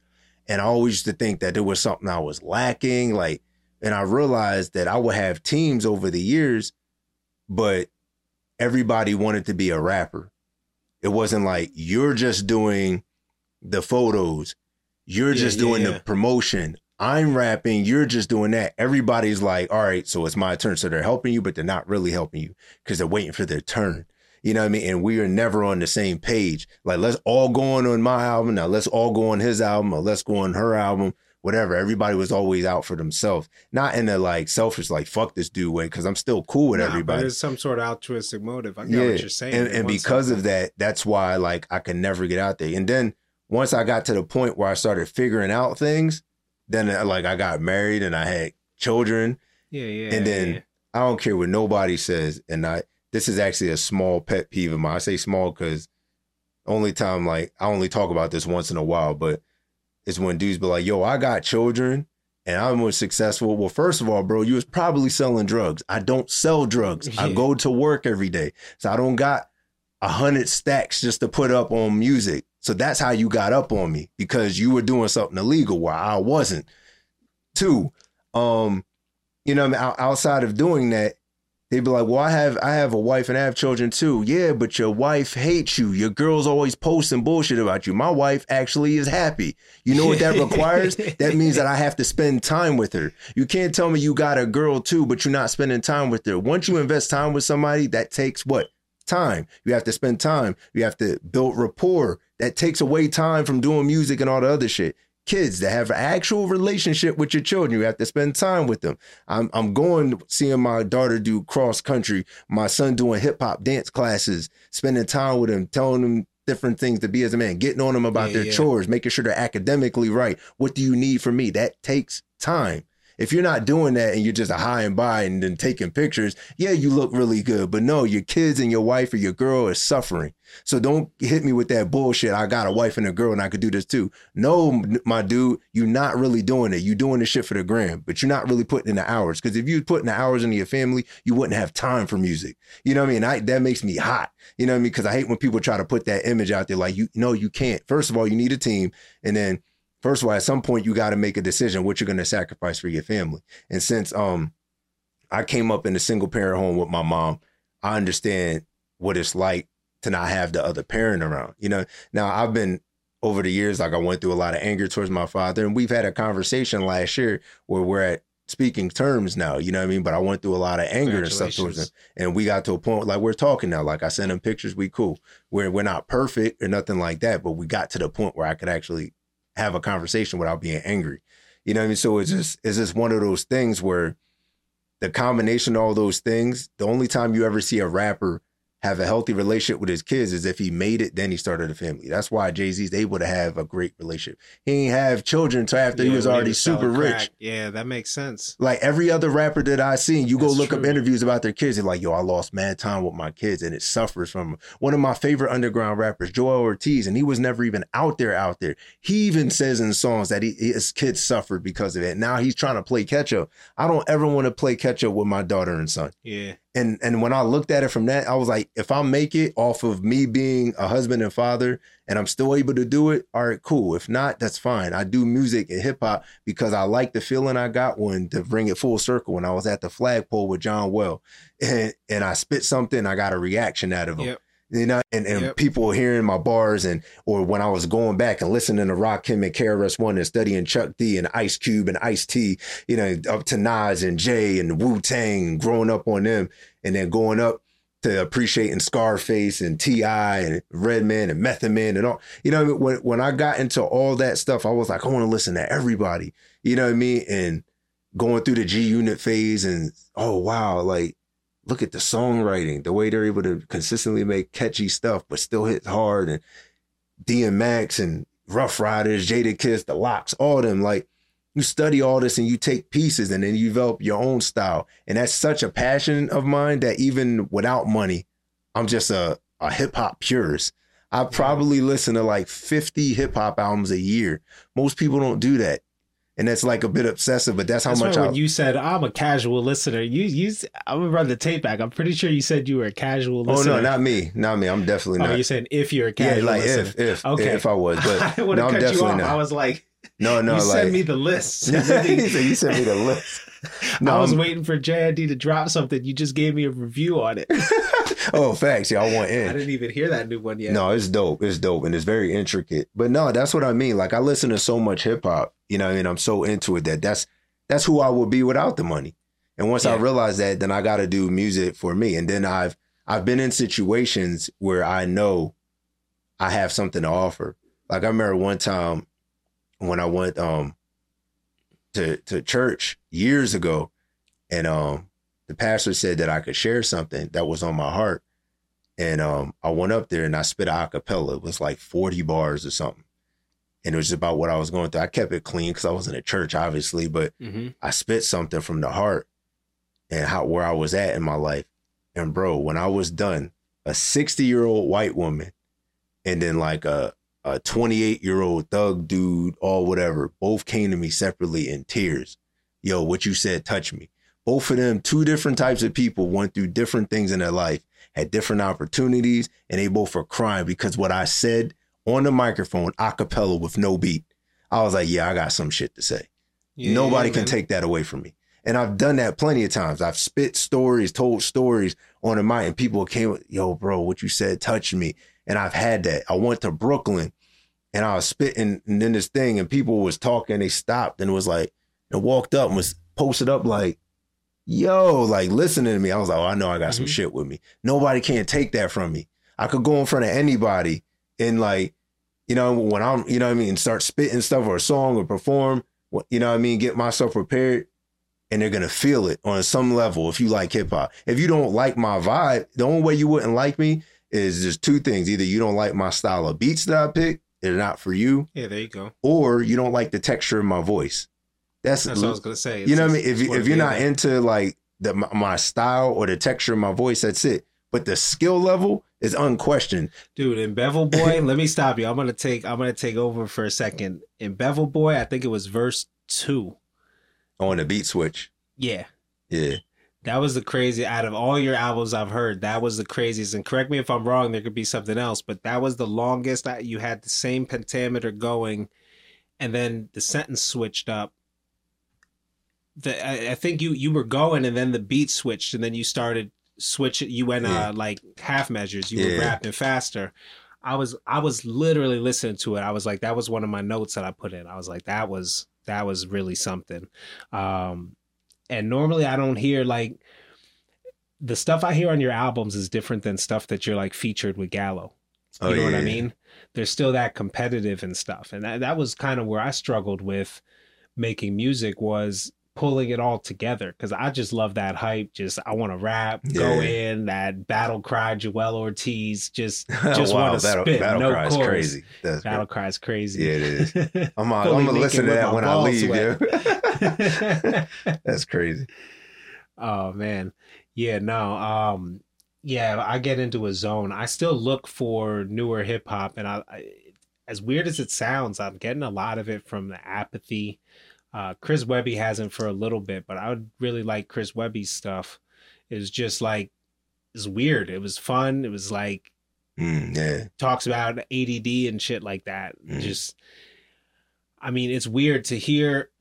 And I always used to think that there was something I was lacking. Like, and I realized that I would have teams over the years, but everybody wanted to be a rapper. It wasn't like you're just doing the photos, you're Yeah, just doing yeah. the promotion. I'm rapping, you're just doing that. Everybody's like, all right, so it's my turn. So they're helping you, but they're not really helping you because they're waiting for their turn. You know what I mean? And we are never on the same page. Like, let's all go on on my album. Now let's all go on his album or let's go on her album, whatever. Everybody was always out for themselves. Not in a like selfish, like, fuck this dude way, because I'm still cool with Nah, But everybody. there's some sort of altruistic motive. I get what you're saying. And, and because of that, that's why like I can never get out there. And then once I got to the point where I started figuring out things, then uh, like I got married and I had children. Yeah, yeah. and then yeah. I don't care what nobody says. And I this is actually a small pet peeve of mine. I say small because only time like I only talk about this once in a while, but it's when dudes be like, yo, I got children and I'm more successful. Well, first of all, bro, you was probably selling drugs. I don't sell drugs. I go to work every day. So I don't got a hundred stacks just to put up on music. So that's how you got up on me because you were doing something illegal while I wasn't. Two, um, you know, outside of doing that, they'd be like, "Well, I have, I have a wife and I have children too." Yeah, but your wife hates you. Your girl's always posting bullshit about you. My wife actually is happy. You know what that *laughs* requires? that means that I have to spend time with her. You can't tell me you got a girl too, but you're not spending time with her. Once you invest time with somebody, that takes what? Time. You have to spend time. You have to build rapport. That takes away time from doing music and all the other shit. Kids that have an actual relationship with your children, you have to spend time with them. I'm I'm going seeing my daughter do cross country, my son doing hip hop dance classes, spending time with him, telling him different things to be as a man, getting on them about Yeah, their yeah. chores, making sure they're academically right. What do you need from me? That takes time. If you're not doing that and you're just a high and by and then taking pictures, yeah, you look really good. But no, your kids and your wife or your girl is suffering. So don't hit me with that bullshit. I got a wife and a girl and I could do this too. No, my dude, you're not really doing it. You're doing this shit for the gram, but you're not really putting in the hours. Because if you was putting the hours into your family, you wouldn't have time for music. You know what I mean? I, that makes me hot. You know what I mean? Because I hate when people try to put that image out there. Like you, no, you can't. First of all, you need a team, and then first of all, at some point, you got to make a decision what you're going to sacrifice for your family. And since um, I came up in a single parent home with my mom, I understand what it's like to not have the other parent around. You know, now I've been over the years, like I went through a lot of anger towards my father, and we've had a conversation last year where we're at speaking terms now. You know what I mean? But I went through a lot of anger and stuff towards him, and we got to a point like we're talking now. Like I sent him pictures, we cool. We're we're not perfect or nothing like that, but we got to the point where I could actually have a conversation without being angry. You know what I mean? So it's just it's just one of those things where the combination of all those things, the only time you ever see a rapper have a healthy relationship with his kids is if he made it, then he started a family. That's why Jay Z's able to have a great relationship. He didn't have children until after he Yeah, was when already super rich. crack. Yeah, that makes sense. Like every other rapper that I seen, you go That's look up interviews about their kids. They're like, "Yo, I lost mad time with my kids, and it suffers from." One of my favorite underground rappers, Joel Ortiz, and he was never even out there. Out there, he even says in songs that he, his kids suffered because of it. Now he's trying to play catch up. I don't ever want to play catch up with my daughter and son. Yeah. And and when I looked at it from that, I was like, if I make it off of me being a husband and father, and I'm still able to do it, all right, cool. If not, that's fine. I do music and hip hop because I like the feeling I got when to bring it full circle. When I was at the flagpole with John Well, and and I spit something, I got a reaction out of him. Yep. You know, and, and Yep. people hearing my bars and or when I was going back and listening to Rakim and KRS One and studying Chuck D and Ice Cube and Ice T, you know, up to Nas and Jay and Wu Tang, growing up on them, and then going up to appreciating Scarface and T.I. and Redman and Method Man and all. You know, when when I got into all that stuff, I was like, I want to listen to everybody. You know what I mean? And going through the G Unit phase and oh wow, like look at the songwriting, the way they're able to consistently make catchy stuff, but still hit hard. And DMX and Ruff Ryders, Jada Kiss, The Lox, all them. Like you study all this and you take pieces and then you develop your own style. And that's such a passion of mine that even without money, I'm just a, a hip hop purist. I probably listen to like 50 hip hop albums a year. Most people don't do that. And that's like a bit obsessive, but that's how That's much why I when you said I'm a casual listener, you you I'm gonna run the tape back. I'm pretty sure you said you were a casual listener. Oh no, not me. Not me. I'm definitely Oh, not. you're saying if you're a casual. yeah, like listener. if if Okay. if I was, but *laughs* I would no, I'm cut you definitely off. not. I was like, no, *laughs* no, you like *laughs* sent me the *laughs* list. you sent me the list. No, I was I'm- waiting for JID to drop something. You just gave me a review on it. oh, facts. Yeah, I want in. I didn't even hear that new one yet. No, it's dope. It's dope and it's very intricate. But no, that's what I mean. Like I listen to so much hip hop, you know, and I'm so into it that that's that's who I would be without the money. And once I Yeah. realize that, then I got to do music for me. And then I've I've been in situations where I know I have something to offer. Like I remember one time when I went um to to church years ago, and um the pastor said that I could share something that was on my heart. And um, I went up there and I spit a acapella. It was like 40 bars or something. And it was about what I was going through. I kept it clean because I was in a church, obviously, but hmm I spit something from the heart and how where I was at in my life. And bro, when I was done, a 60 year old white woman and then like a a 28 year old thug dude or whatever both came to me separately in tears. Yo, what you said touched me. Both of them, two different types of people, went through different things in their life, had different opportunities, and they both were crying because what I said on the microphone, a cappella with no beat. I was like, yeah, I got some shit to say. Nobody can take that away from me. And I've done that plenty of times. I've spit stories, told stories on the mic, and people came, yo, bro, what you said touched me. And I've had that. I went to Brooklyn and I was spitting and then this thing, and people was talking, they stopped and was like, and walked up and was posted up like, yo, like listening to me. I was like, oh, I know I got some Mhm. shit with me. Nobody can't take that from me. I could go in front of anybody and like, you know, when I'm, you know what I mean, start spitting stuff or a song or perform, you know what I mean, get myself prepared and they're gonna feel it on some level if you like hip hop. If you don't like my vibe, the only way you wouldn't like me is just two things. Either you don't like my style of beats that I pick, they're not for you, Yeah, there you go. or you don't like the texture of my voice. That's, That's what I was gonna say. you know what I mean? If you, if you're not into like the my, my style or the texture of my voice, that's it. But the skill level is unquestioned. dude in Bevel Boy, *laughs* let me stop you. I'm gonna take I'm gonna take over for a second. In Bevel Boy, I think it was verse two. on the beat switch. Yeah. Yeah. That was the crazy out of all your albums I've heard. That was the craziest. And correct me if I'm wrong. There could be something else, but that was the longest that you had the same pentameter going, and then the sentence switched up. The I, I think you you were going, and then the beat switched, and then you started switch it. You went Yeah. uh like half measures. You were rapping faster. I was I was literally listening to it. I was like, that was one of my notes that I put in. I was like, that was that was really something. Um, and normally I don't hear like the stuff I hear on your albums is different than stuff that you're like featured with Gallo. Oh, you Oh, know what I yeah. mean? There's still that competitive and stuff. And that, that was kind of where I struggled with making music was pulling it all together because I just love that hype. Just I want to rap, go in that battle cry, Joel Ortiz. Just *laughs* just wow, want to battle, spit. battle no cry is chorus. crazy. That's Battle cry is crazy. Yeah, it is. *laughs* I'm, I'm gonna listen to that when I leave. Yeah. *laughs* That's crazy. Oh man. Yeah, no. Um yeah, I get into a zone. I still look for newer hip hop and I, I as weird as it sounds, I'm getting a lot of it from the apathy. Uh Chris Webby hasn't for a little bit, but I would really like Chris Webby's stuff. It was just like it's weird. It was fun. It was like Mm, yeah. talks about ADD and shit like that. Mhm. Just, I mean, it's weird to hear. *clears throat*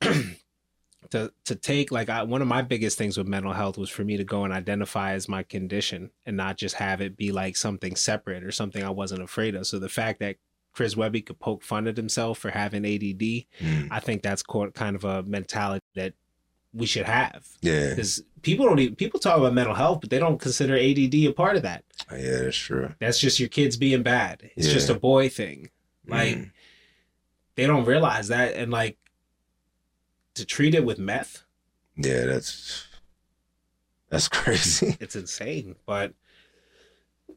To, to take like I, one of my biggest things with mental health was for me to go and identify as my condition and not just have it be like something separate or something I wasn't afraid of. So the fact that Chris Webby could poke fun at himself for having ADD, Mm, I think that's kind of a mentality that we should have yeah. because people don't even people talk about mental health, but they don't consider ADD a part of that. Yeah, that's true. That's just your kids being bad. It's just a boy thing. Like Mm, they don't realize that, and like to treat it with meth, yeah, that's that's *laughs* crazy. it's insane. But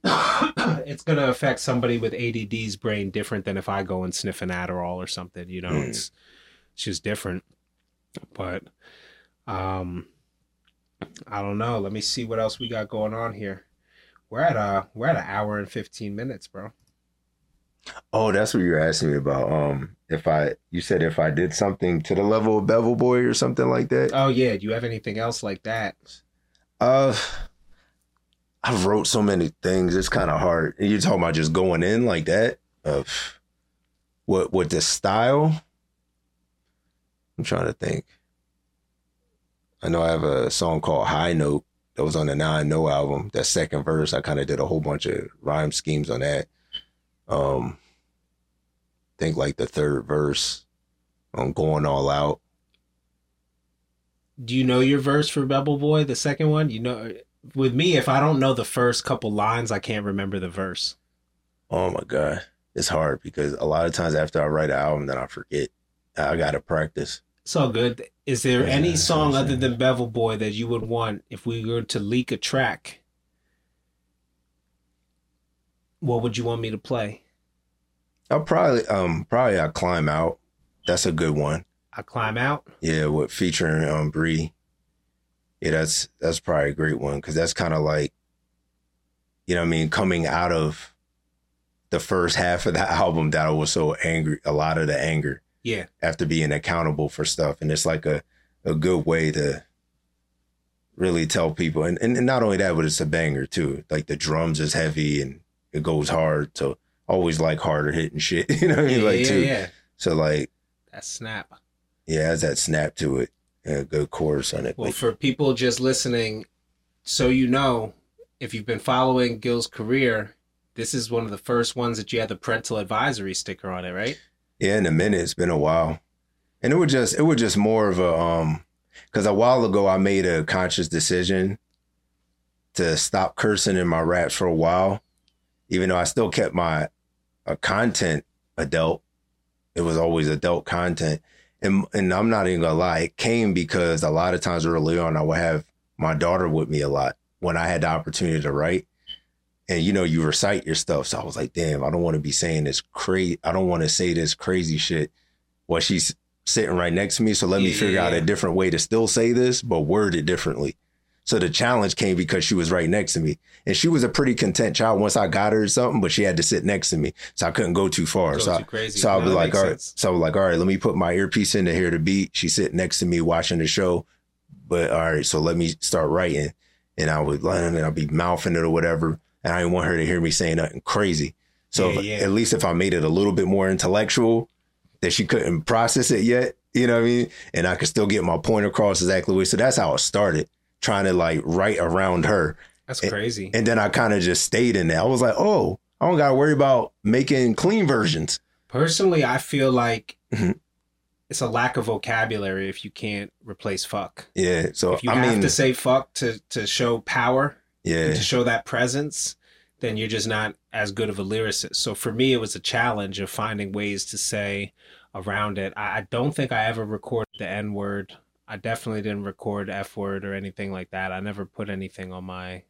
*coughs* it's gonna affect somebody with ADD's brain different than if I go and sniff an Adderall or something. You know, Mm. it's it's just different. But um, I don't know. Let me see what else we got going on here. We're at a we're at an hour and fifteen minutes, bro. Oh, that's what you're asking me about. Um, if I you said if I did something to the level of Bevel Boy or something like that. Oh yeah. Do you have anything else like that? Uh, I've wrote so many things. It's kind of hard. You're talking about just going in like that. Of what what the style? I'm trying to think. I know I have a song called High Note that was on the I Know album. That second verse, I kind of did a whole bunch of rhyme schemes on that. Um, think like the third verse on Going All Out. Do you know your verse for Bevel Boy, the second one? You know, with me, if I don't know the first couple lines, I can't remember the verse. Oh my god, it's hard because a lot of times after I write an album, then I forget. I gotta practice. It's all good. Is there Yeah, any song other than Bevel Boy that you would want if we were to leak a track? What would you want me to play? I'll probably um probably I climb out. That's a good one. I climb out. Yeah, with featuring um Bree. Yeah, that's that's probably a great one because that's kind of like, you know, what I mean, coming out of the first half of the *laughs* album that I was so angry, a lot of the anger Yeah, after being accountable for stuff, and it's like a a good way to really tell people, and and, and not only that, but it's a banger too. Like the drums is heavy and it goes hard, so always like harder hitting shit. *laughs* You know what I yeah, mean? like yeah, too. yeah. So like, That snap. yeah, has that snap to it, a good chorus on it. Well, Like, for people just listening, so you know, if you've been following Gil's career, this is one of the first ones that you had the parental advisory sticker on it, right? Yeah, in a minute. It's been a while. And it was just it was just more of a um because a while ago I made a conscious decision to stop cursing in my raps for a while. Even though I still kept my uh, content adult. It was always adult content. And and I'm not even gonna lie, it came because a lot of times early on I would have my daughter with me a lot when I had the opportunity to write. And you know, you recite your stuff. So I was like, damn, I don't want to be saying this crazy. I don't want to say this crazy shit while she's sitting right next to me. So let me Yeah, figure out a different way to still say this, but word it differently. So the challenge came because she was right next to me. And she was a pretty content child once I got her or something, but she had to sit next to me. So I couldn't go too far. So I, too crazy. so No, be that like, all right. sense. So I was like, all right, let me put my earpiece in to hear the beat. She's sitting next to me watching the show. But all right, so let me start writing. And I would and I'll be mouthing it or whatever. And I didn't want her to hear me saying nothing crazy. So Yeah, if- yeah. at least if I made it a little bit more intellectual, that she couldn't process it yet, you know what I mean? And I could still get my point across exactly. So that's how it started, trying to like write around her. That's And- crazy. And then I kind of just stayed in there. I was like, oh, I don't got to worry about making clean versions. Personally, I feel like Mhm. it's a lack of vocabulary if you can't replace fuck. Yeah. So If you I have mean, to say fuck to to show power, yeah, to show that presence, then you're just not as good of a lyricist. So for me, it was a challenge of finding ways to say around it. I, I don't think I ever recorded the N word I definitely didn't record F word or anything like that. I never put anything on my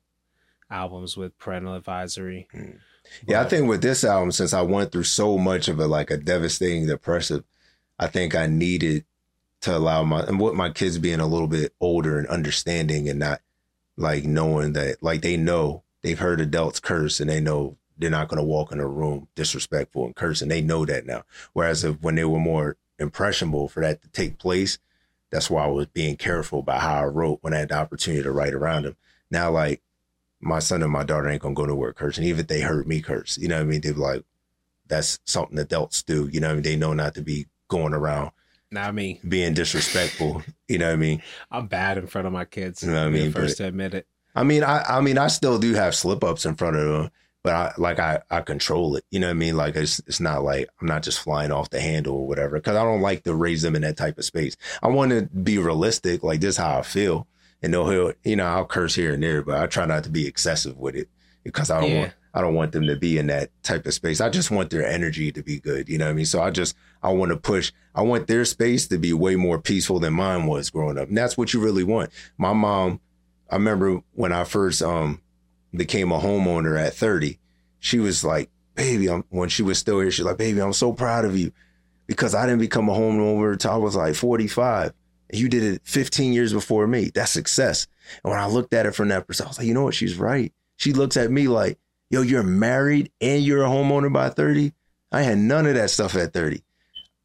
albums with parental advisory. Mm. Yeah, I think with this album, since I went through so much of a like a devastating depressive, I think I needed to allow my and with my kids being a little bit older and understanding and not like knowing that like they know they've heard adults curse and they know they're not going to walk in a room disrespectful and curse and they know that now. Whereas if, when they were more impressionable for that to take place, that's why I was being careful about how I wrote when I had the opportunity to write around them. Now, like my son and my daughter ain't gonna go nowhere cursing, even if they heard me curse. You know what I mean? They're like, that's something adults do. You know what I mean? They know not to be going around not me being disrespectful. *laughs* you know what I mean? I'm bad in front of my kids. You know what I mean? First but, to admit it. I mean, I I mean, I still do have slip ups in front of them, but I like I I control it. You know what I mean? Like it's it's not like I'm not just flying off the handle or whatever. Because I don't like to raise them in that type of space. I want to be realistic. Like this, is how I feel, and they'll he'll you know I'll curse here and there, but I try not to be excessive with it because I don't yeah. want I don't want them to be in that type of space. I just want their energy to be good. You know what I mean? So I just, I want to push, I want their space to be way more peaceful than mine was growing up. And that's what you really want. My mom, I remember when I first um became a homeowner at 30, she was like, baby, I'm, when she was still here, she's like, baby, I'm so proud of you because I didn't become a homeowner until I was like 45. You did it 15 years before me. That's success. And when I looked at it from that perspective, I was like, you know what? She's right. She looks at me like, yo, you're married and you're a homeowner by 30. I had none of that stuff at 30.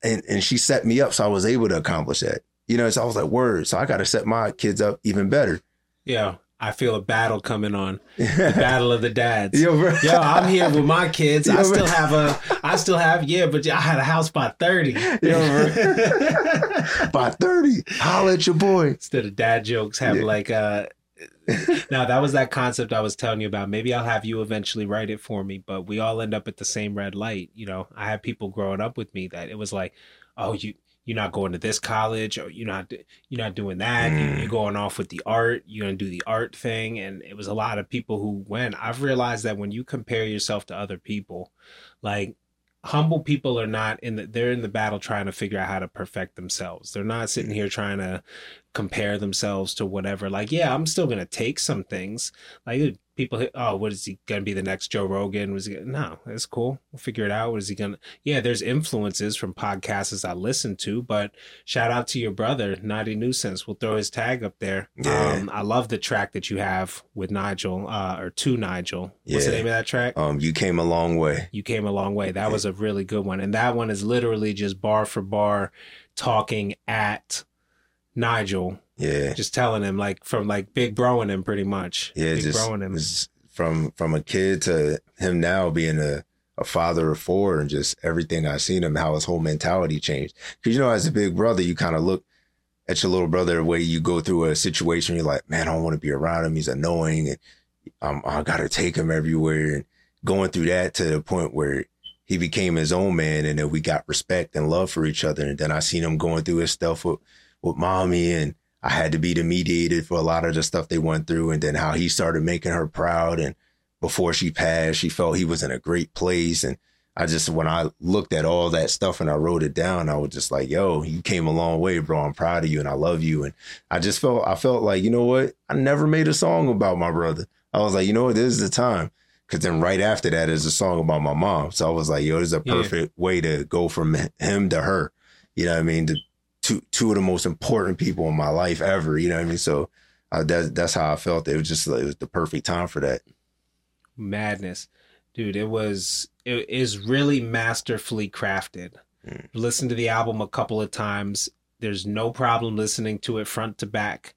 And and she set me up so I was able to accomplish that. You know, so I was like, word. So I gotta set my kids up even better. Yeah. I feel a battle coming on. The *laughs* battle of the dads. Yo, bro. Yo, I'm here with my kids. Yo, I still bro. have a I still have, yeah, but I had a house by 30. Yo, *laughs* by 30. Holla at your boy. Instead of dad jokes, have yeah. like uh *laughs* now that was that concept I was telling you about. Maybe I'll have you eventually write it for me, but we all end up at the same red light. You know, I had people growing up with me that it was like, oh, you you're not going to this college, or you're not you're not doing that. Mm. You're going off with the art. You're gonna do the art thing, and it was a lot of people who went. I've realized that when you compare yourself to other people, like humble people are not in the they're in the battle trying to figure out how to perfect themselves they're not sitting here trying to compare themselves to whatever like yeah i'm still gonna take some things like people oh what is he gonna be the next joe rogan? Was he gonna, no it's cool. We'll figure it out. What is he gonna yeah there's influences from podcasts i listen to but shout out to your brother naughty nuisance. We'll throw his tag up there. Yeah. um i love the track that you have with nigel uh or to nigel. What's yeah. the name of that track? Um you came a long way. You came a long way. That yeah. was a really good one. And that one is literally just bar for bar talking at nigel yeah. Just telling him like from like big broing him pretty much. Yeah, big just, him. from from a kid to him now being a, a father of four and just everything I've seen him, how his whole mentality changed. Cause you know, as a big brother, you kind of look at your little brother the way you go through a situation, you're like, man, I don't want to be around him. He's annoying and um, I gotta take him everywhere. And going through that to the point where he became his own man and then we got respect and love for each other. And then I seen him going through his stuff with, with mommy and I had to be the mediator for a lot of the stuff they went through, and then how he started making her proud. And before she passed, she felt he was in a great place. And I just, when I looked at all that stuff and I wrote it down, I was just like, yo, you came a long way, bro. I'm proud of you and I love you. And I just felt, I felt like, you know what? I never made a song about my brother. I was like, you know what? This is the time. Cause then right after that is a song about my mom. So I was like, yo, this is a perfect yeah. way to go from him to her. You know what I mean? To two two of the most important people in my life ever. You know what I mean? So uh, that's that's how I felt. It was just it was the perfect time for that. Madness, dude! It was it is really masterfully crafted. Mm. Listen to the album a couple of times. There's no problem listening to it front to back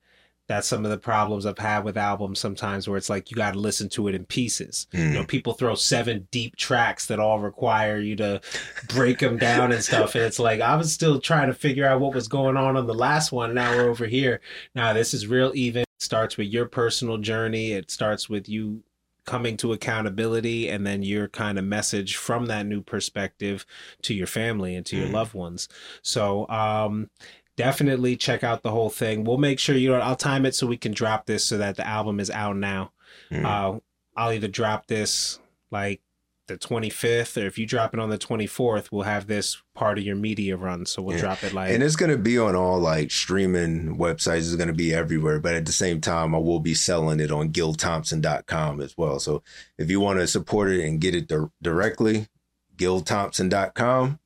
that's some of the problems I've had with albums sometimes where it's like you got to listen to it in pieces. Mm. You know, mm. people throw seven deep tracks that all require you to break them down and stuff. And it's like, I was still trying to figure out what was going on on the last one. Now we're over here. Now this is real even. It starts with your personal journey. It starts with you coming to accountability and then your kind of message from that new perspective to your family and to your mm. loved ones. So, um, definitely check out the whole thing. We'll make sure you know I'll time it so we can drop this so that the album is out now. Mm. Uh, I'll either drop this like the 25th, or if you drop it on the 24th, we'll have this part of your media run. So we'll Yeah. drop it like And it's gonna be on all like streaming websites. It's gonna be everywhere. But at the same time, I will be selling it on gilthompson.com as well. So if you want to support it and get it dir- directly, gilthompson.com.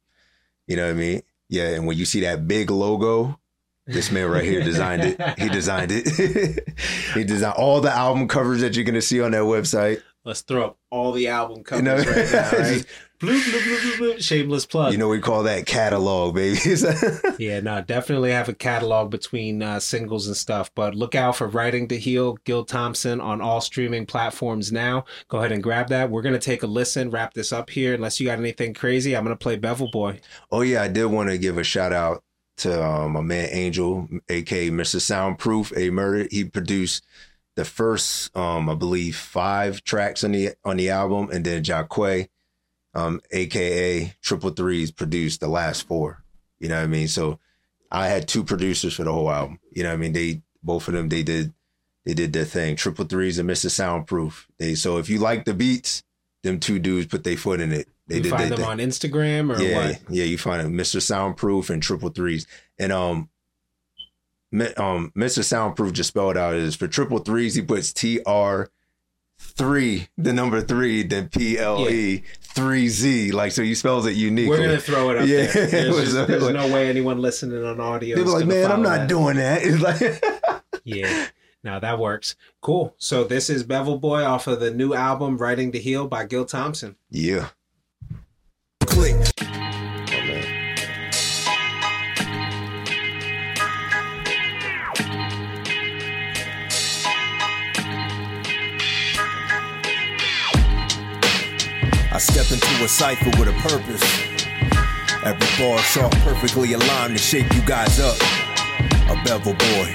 You know what I mean? Yeah. And when you see that big logo, this man right here designed it. He *laughs* designed it. *laughs* he designed all the album covers that you're gonna see on that website. Let's throw up all the album covers know- right now, *laughs* right? Bloop, bloop, bloop, bloop. Shameless plug. You know, we call that catalog, baby. *laughs* yeah, no, definitely have a catalog between uh, singles and stuff. But look out for Writing to Heal, Gil Thompson on all streaming platforms now. Go ahead and grab that. We're gonna take a listen, wrap this up here. Unless you got anything crazy, I'm gonna play Bevel Boy. Oh yeah, I did want to give a shout out to um, my man Angel, aka Mr. Soundproof, a murder. He produced the first, um, I believe, five tracks on the on the album, and then Jacque, um, aka Triple Threes, produced the last four. You know what I mean? So I had two producers for the whole album. You know what I mean? They both of them they did they did their thing. Triple Threes and Mr. Soundproof. They so if you like the beats, them two dudes put their foot in it. They you did find them thing. on Instagram or yeah, what? yeah, you find it, Mr. Soundproof and Triple Threes, and um, um, Mr. Soundproof just spelled out is for Triple Threes he puts T R three, the number three, then P L E three Z, like so you spells it uniquely. We're gonna throw it up Yeah, there. *laughs* There's, just- there's like- no way anyone listening on audio. They is were like, man, I'm not that." doing that. *laughs* It's like, Yeah. Now that works. Cool. So this is Bevel Boy off of the new album Writing to Heal by Gil Thompson. yeah. I step into a cipher with a purpose. Every bar sharp, perfectly aligned to shape you guys up. A bevel boy.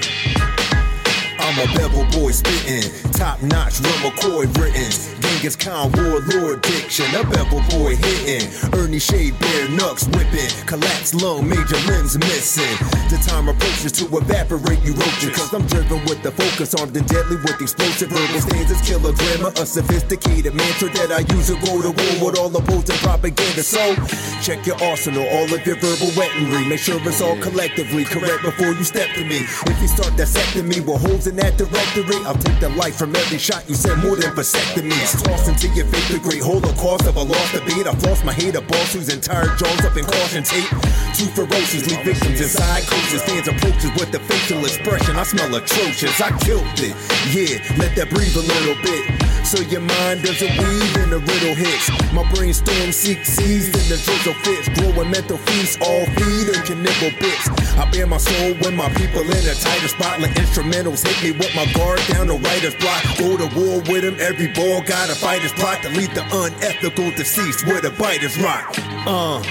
I'm a bevel boy spitting, top notch, rum McCoy written. Genghis Khan warlord diction, a bevel boy hitting. Ernie Shade bear knucks whipping, collapsed lung, major limbs missing. The time approaches to evaporate you roaches, cause I'm driven with the focus, armed and deadly with explosive verbal stanzas. Killer grammar, a sophisticated mantra that I use to go to war with all opposing propaganda. So, check your arsenal, all of your verbal weaponry. Make sure it's all collectively correct before you step to me. If you start dissecting me with holes in that directory, I'll take the life from every shot you send more than vasectomies. Tossed into your faith, the great holocaust of a lost debate. I've lost my hater boss whose entire jaws up in caution tape. Too ferocious, leave victims inside coaches. Stands approaches with the facial expression. I smell atrocious. I killed it. Yeah, let that breathe a little bit. So your mind doesn't weave and the riddle hits. My brainstorm seeks seized and the drizzle fits. Growing mental feast, all feed and can nibble bits. I bear my soul when my people in a tighter spot. Like instrumentals hit me with my guard down the writer's block. Go to war with him, every ball got a fighter's plot. Delete the unethical deceased where the bite is rock. Uh.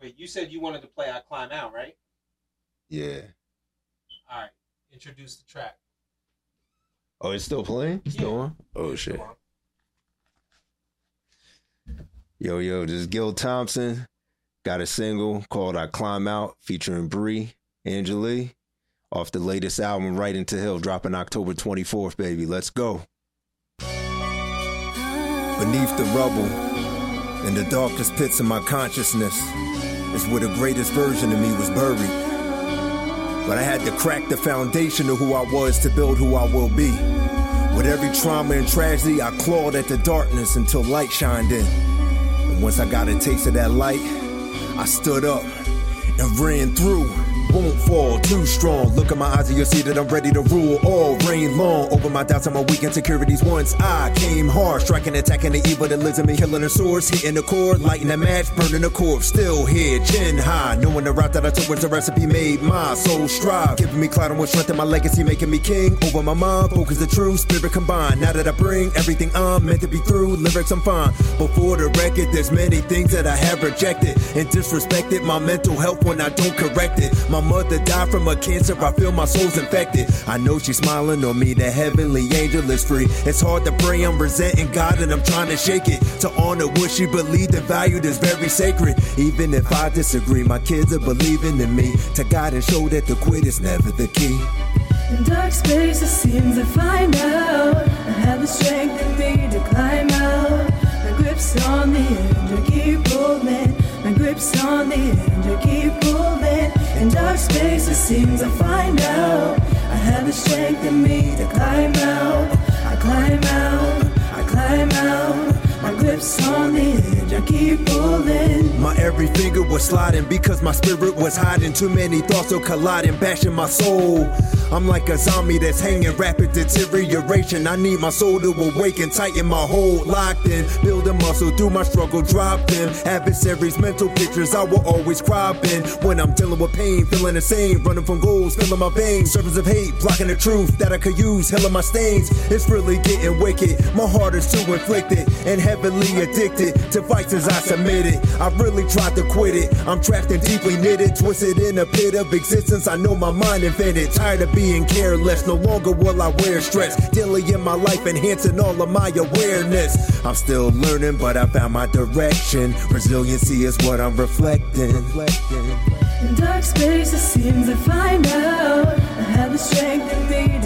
Wait, you said you wanted to play I Climb Out, right? Yeah. All right. Introduce the track. Oh, it's still playing? It's Still Yeah. on? Oh shit. Yo, yo, this is Gil Thompson. Got a single called I Climb Out featuring Bree, Angeli, off the latest album, Writing to Heal, dropping October 24th, baby. Let's go. Beneath the rubble, in the darkest pits of my consciousness, is where the greatest version of me was buried. But I had to crack the foundation of who I was to build who I will be. With every trauma and tragedy, I clawed at the darkness until light shined in. And once I got a taste of that light, I stood up and ran through. Won't fall too strong. Look at my eyes and you'll see that I'm ready to rule all reign long. Over my doubts and my weak insecurities. Once I came hard, striking, attacking the evil that lives in me, killing the source, hitting the cord, lighting the match, burning the corpse. Still here, chin high, knowing the route that I took was a recipe made my soul strive, giving me clout and what strength in my legacy, making me king over my mind. Focus the truth, spirit combined. Now that I bring everything I'm meant to be through, lyrics I'm fine. Before the record, there's many things that I have rejected and disrespected. My mental health when I don't correct it. My mother died from a cancer, I feel my soul's infected. I know she's smiling on me, the heavenly angel is free. It's hard to pray, I'm resenting God and I'm trying to shake it. To honor what she believed and valued is very sacred. Even if I disagree, my kids are believing in me. To God and show that the quit is never the key. In dark spaces seem to find out I have the strength in me to climb out grip's on the edge, I keep pulling. My grip's on the edge, I keep pulling. In dark spaces, seems I find out. I have the strength in me to climb out. I climb out, I climb out. My grip's on edge, I keep pulling. My every finger was sliding because my spirit was hiding. Too many thoughts are colliding, bashing my soul. I'm like a zombie that's hanging, rapid deterioration. I need my soul to awaken, tighten my hold, locked in. Building muscle through my struggle, dropped in. Adversaries, mental pictures, I will always crop in. When I'm dealing with pain, feeling the same, running from goals, filling my veins. Servants of hate, blocking the truth that I could use, healing my stains. It's really getting wicked. My heart is too inflicted and heavily addicted to as I submitted. I really tried to quit it. I'm trapped and deeply knitted, twisted in a pit of existence. I know my mind invented. Tired of being careless, no longer will I wear stress. Daily in my life, enhancing all of my awareness. I'm still learning, but I found my direction. Resiliency is what I'm reflecting. In dark spaces, seems to find out. I have the strength in me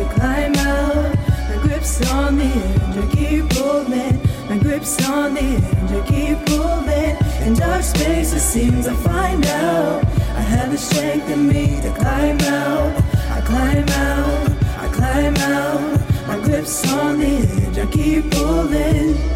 grip's on the edge, I keep pulling. My grip's on the edge, I keep pulling. In dark spaces, seems I find out. I have the strength in me to climb out. I climb out, I climb out. My grip's on the edge, I keep pulling.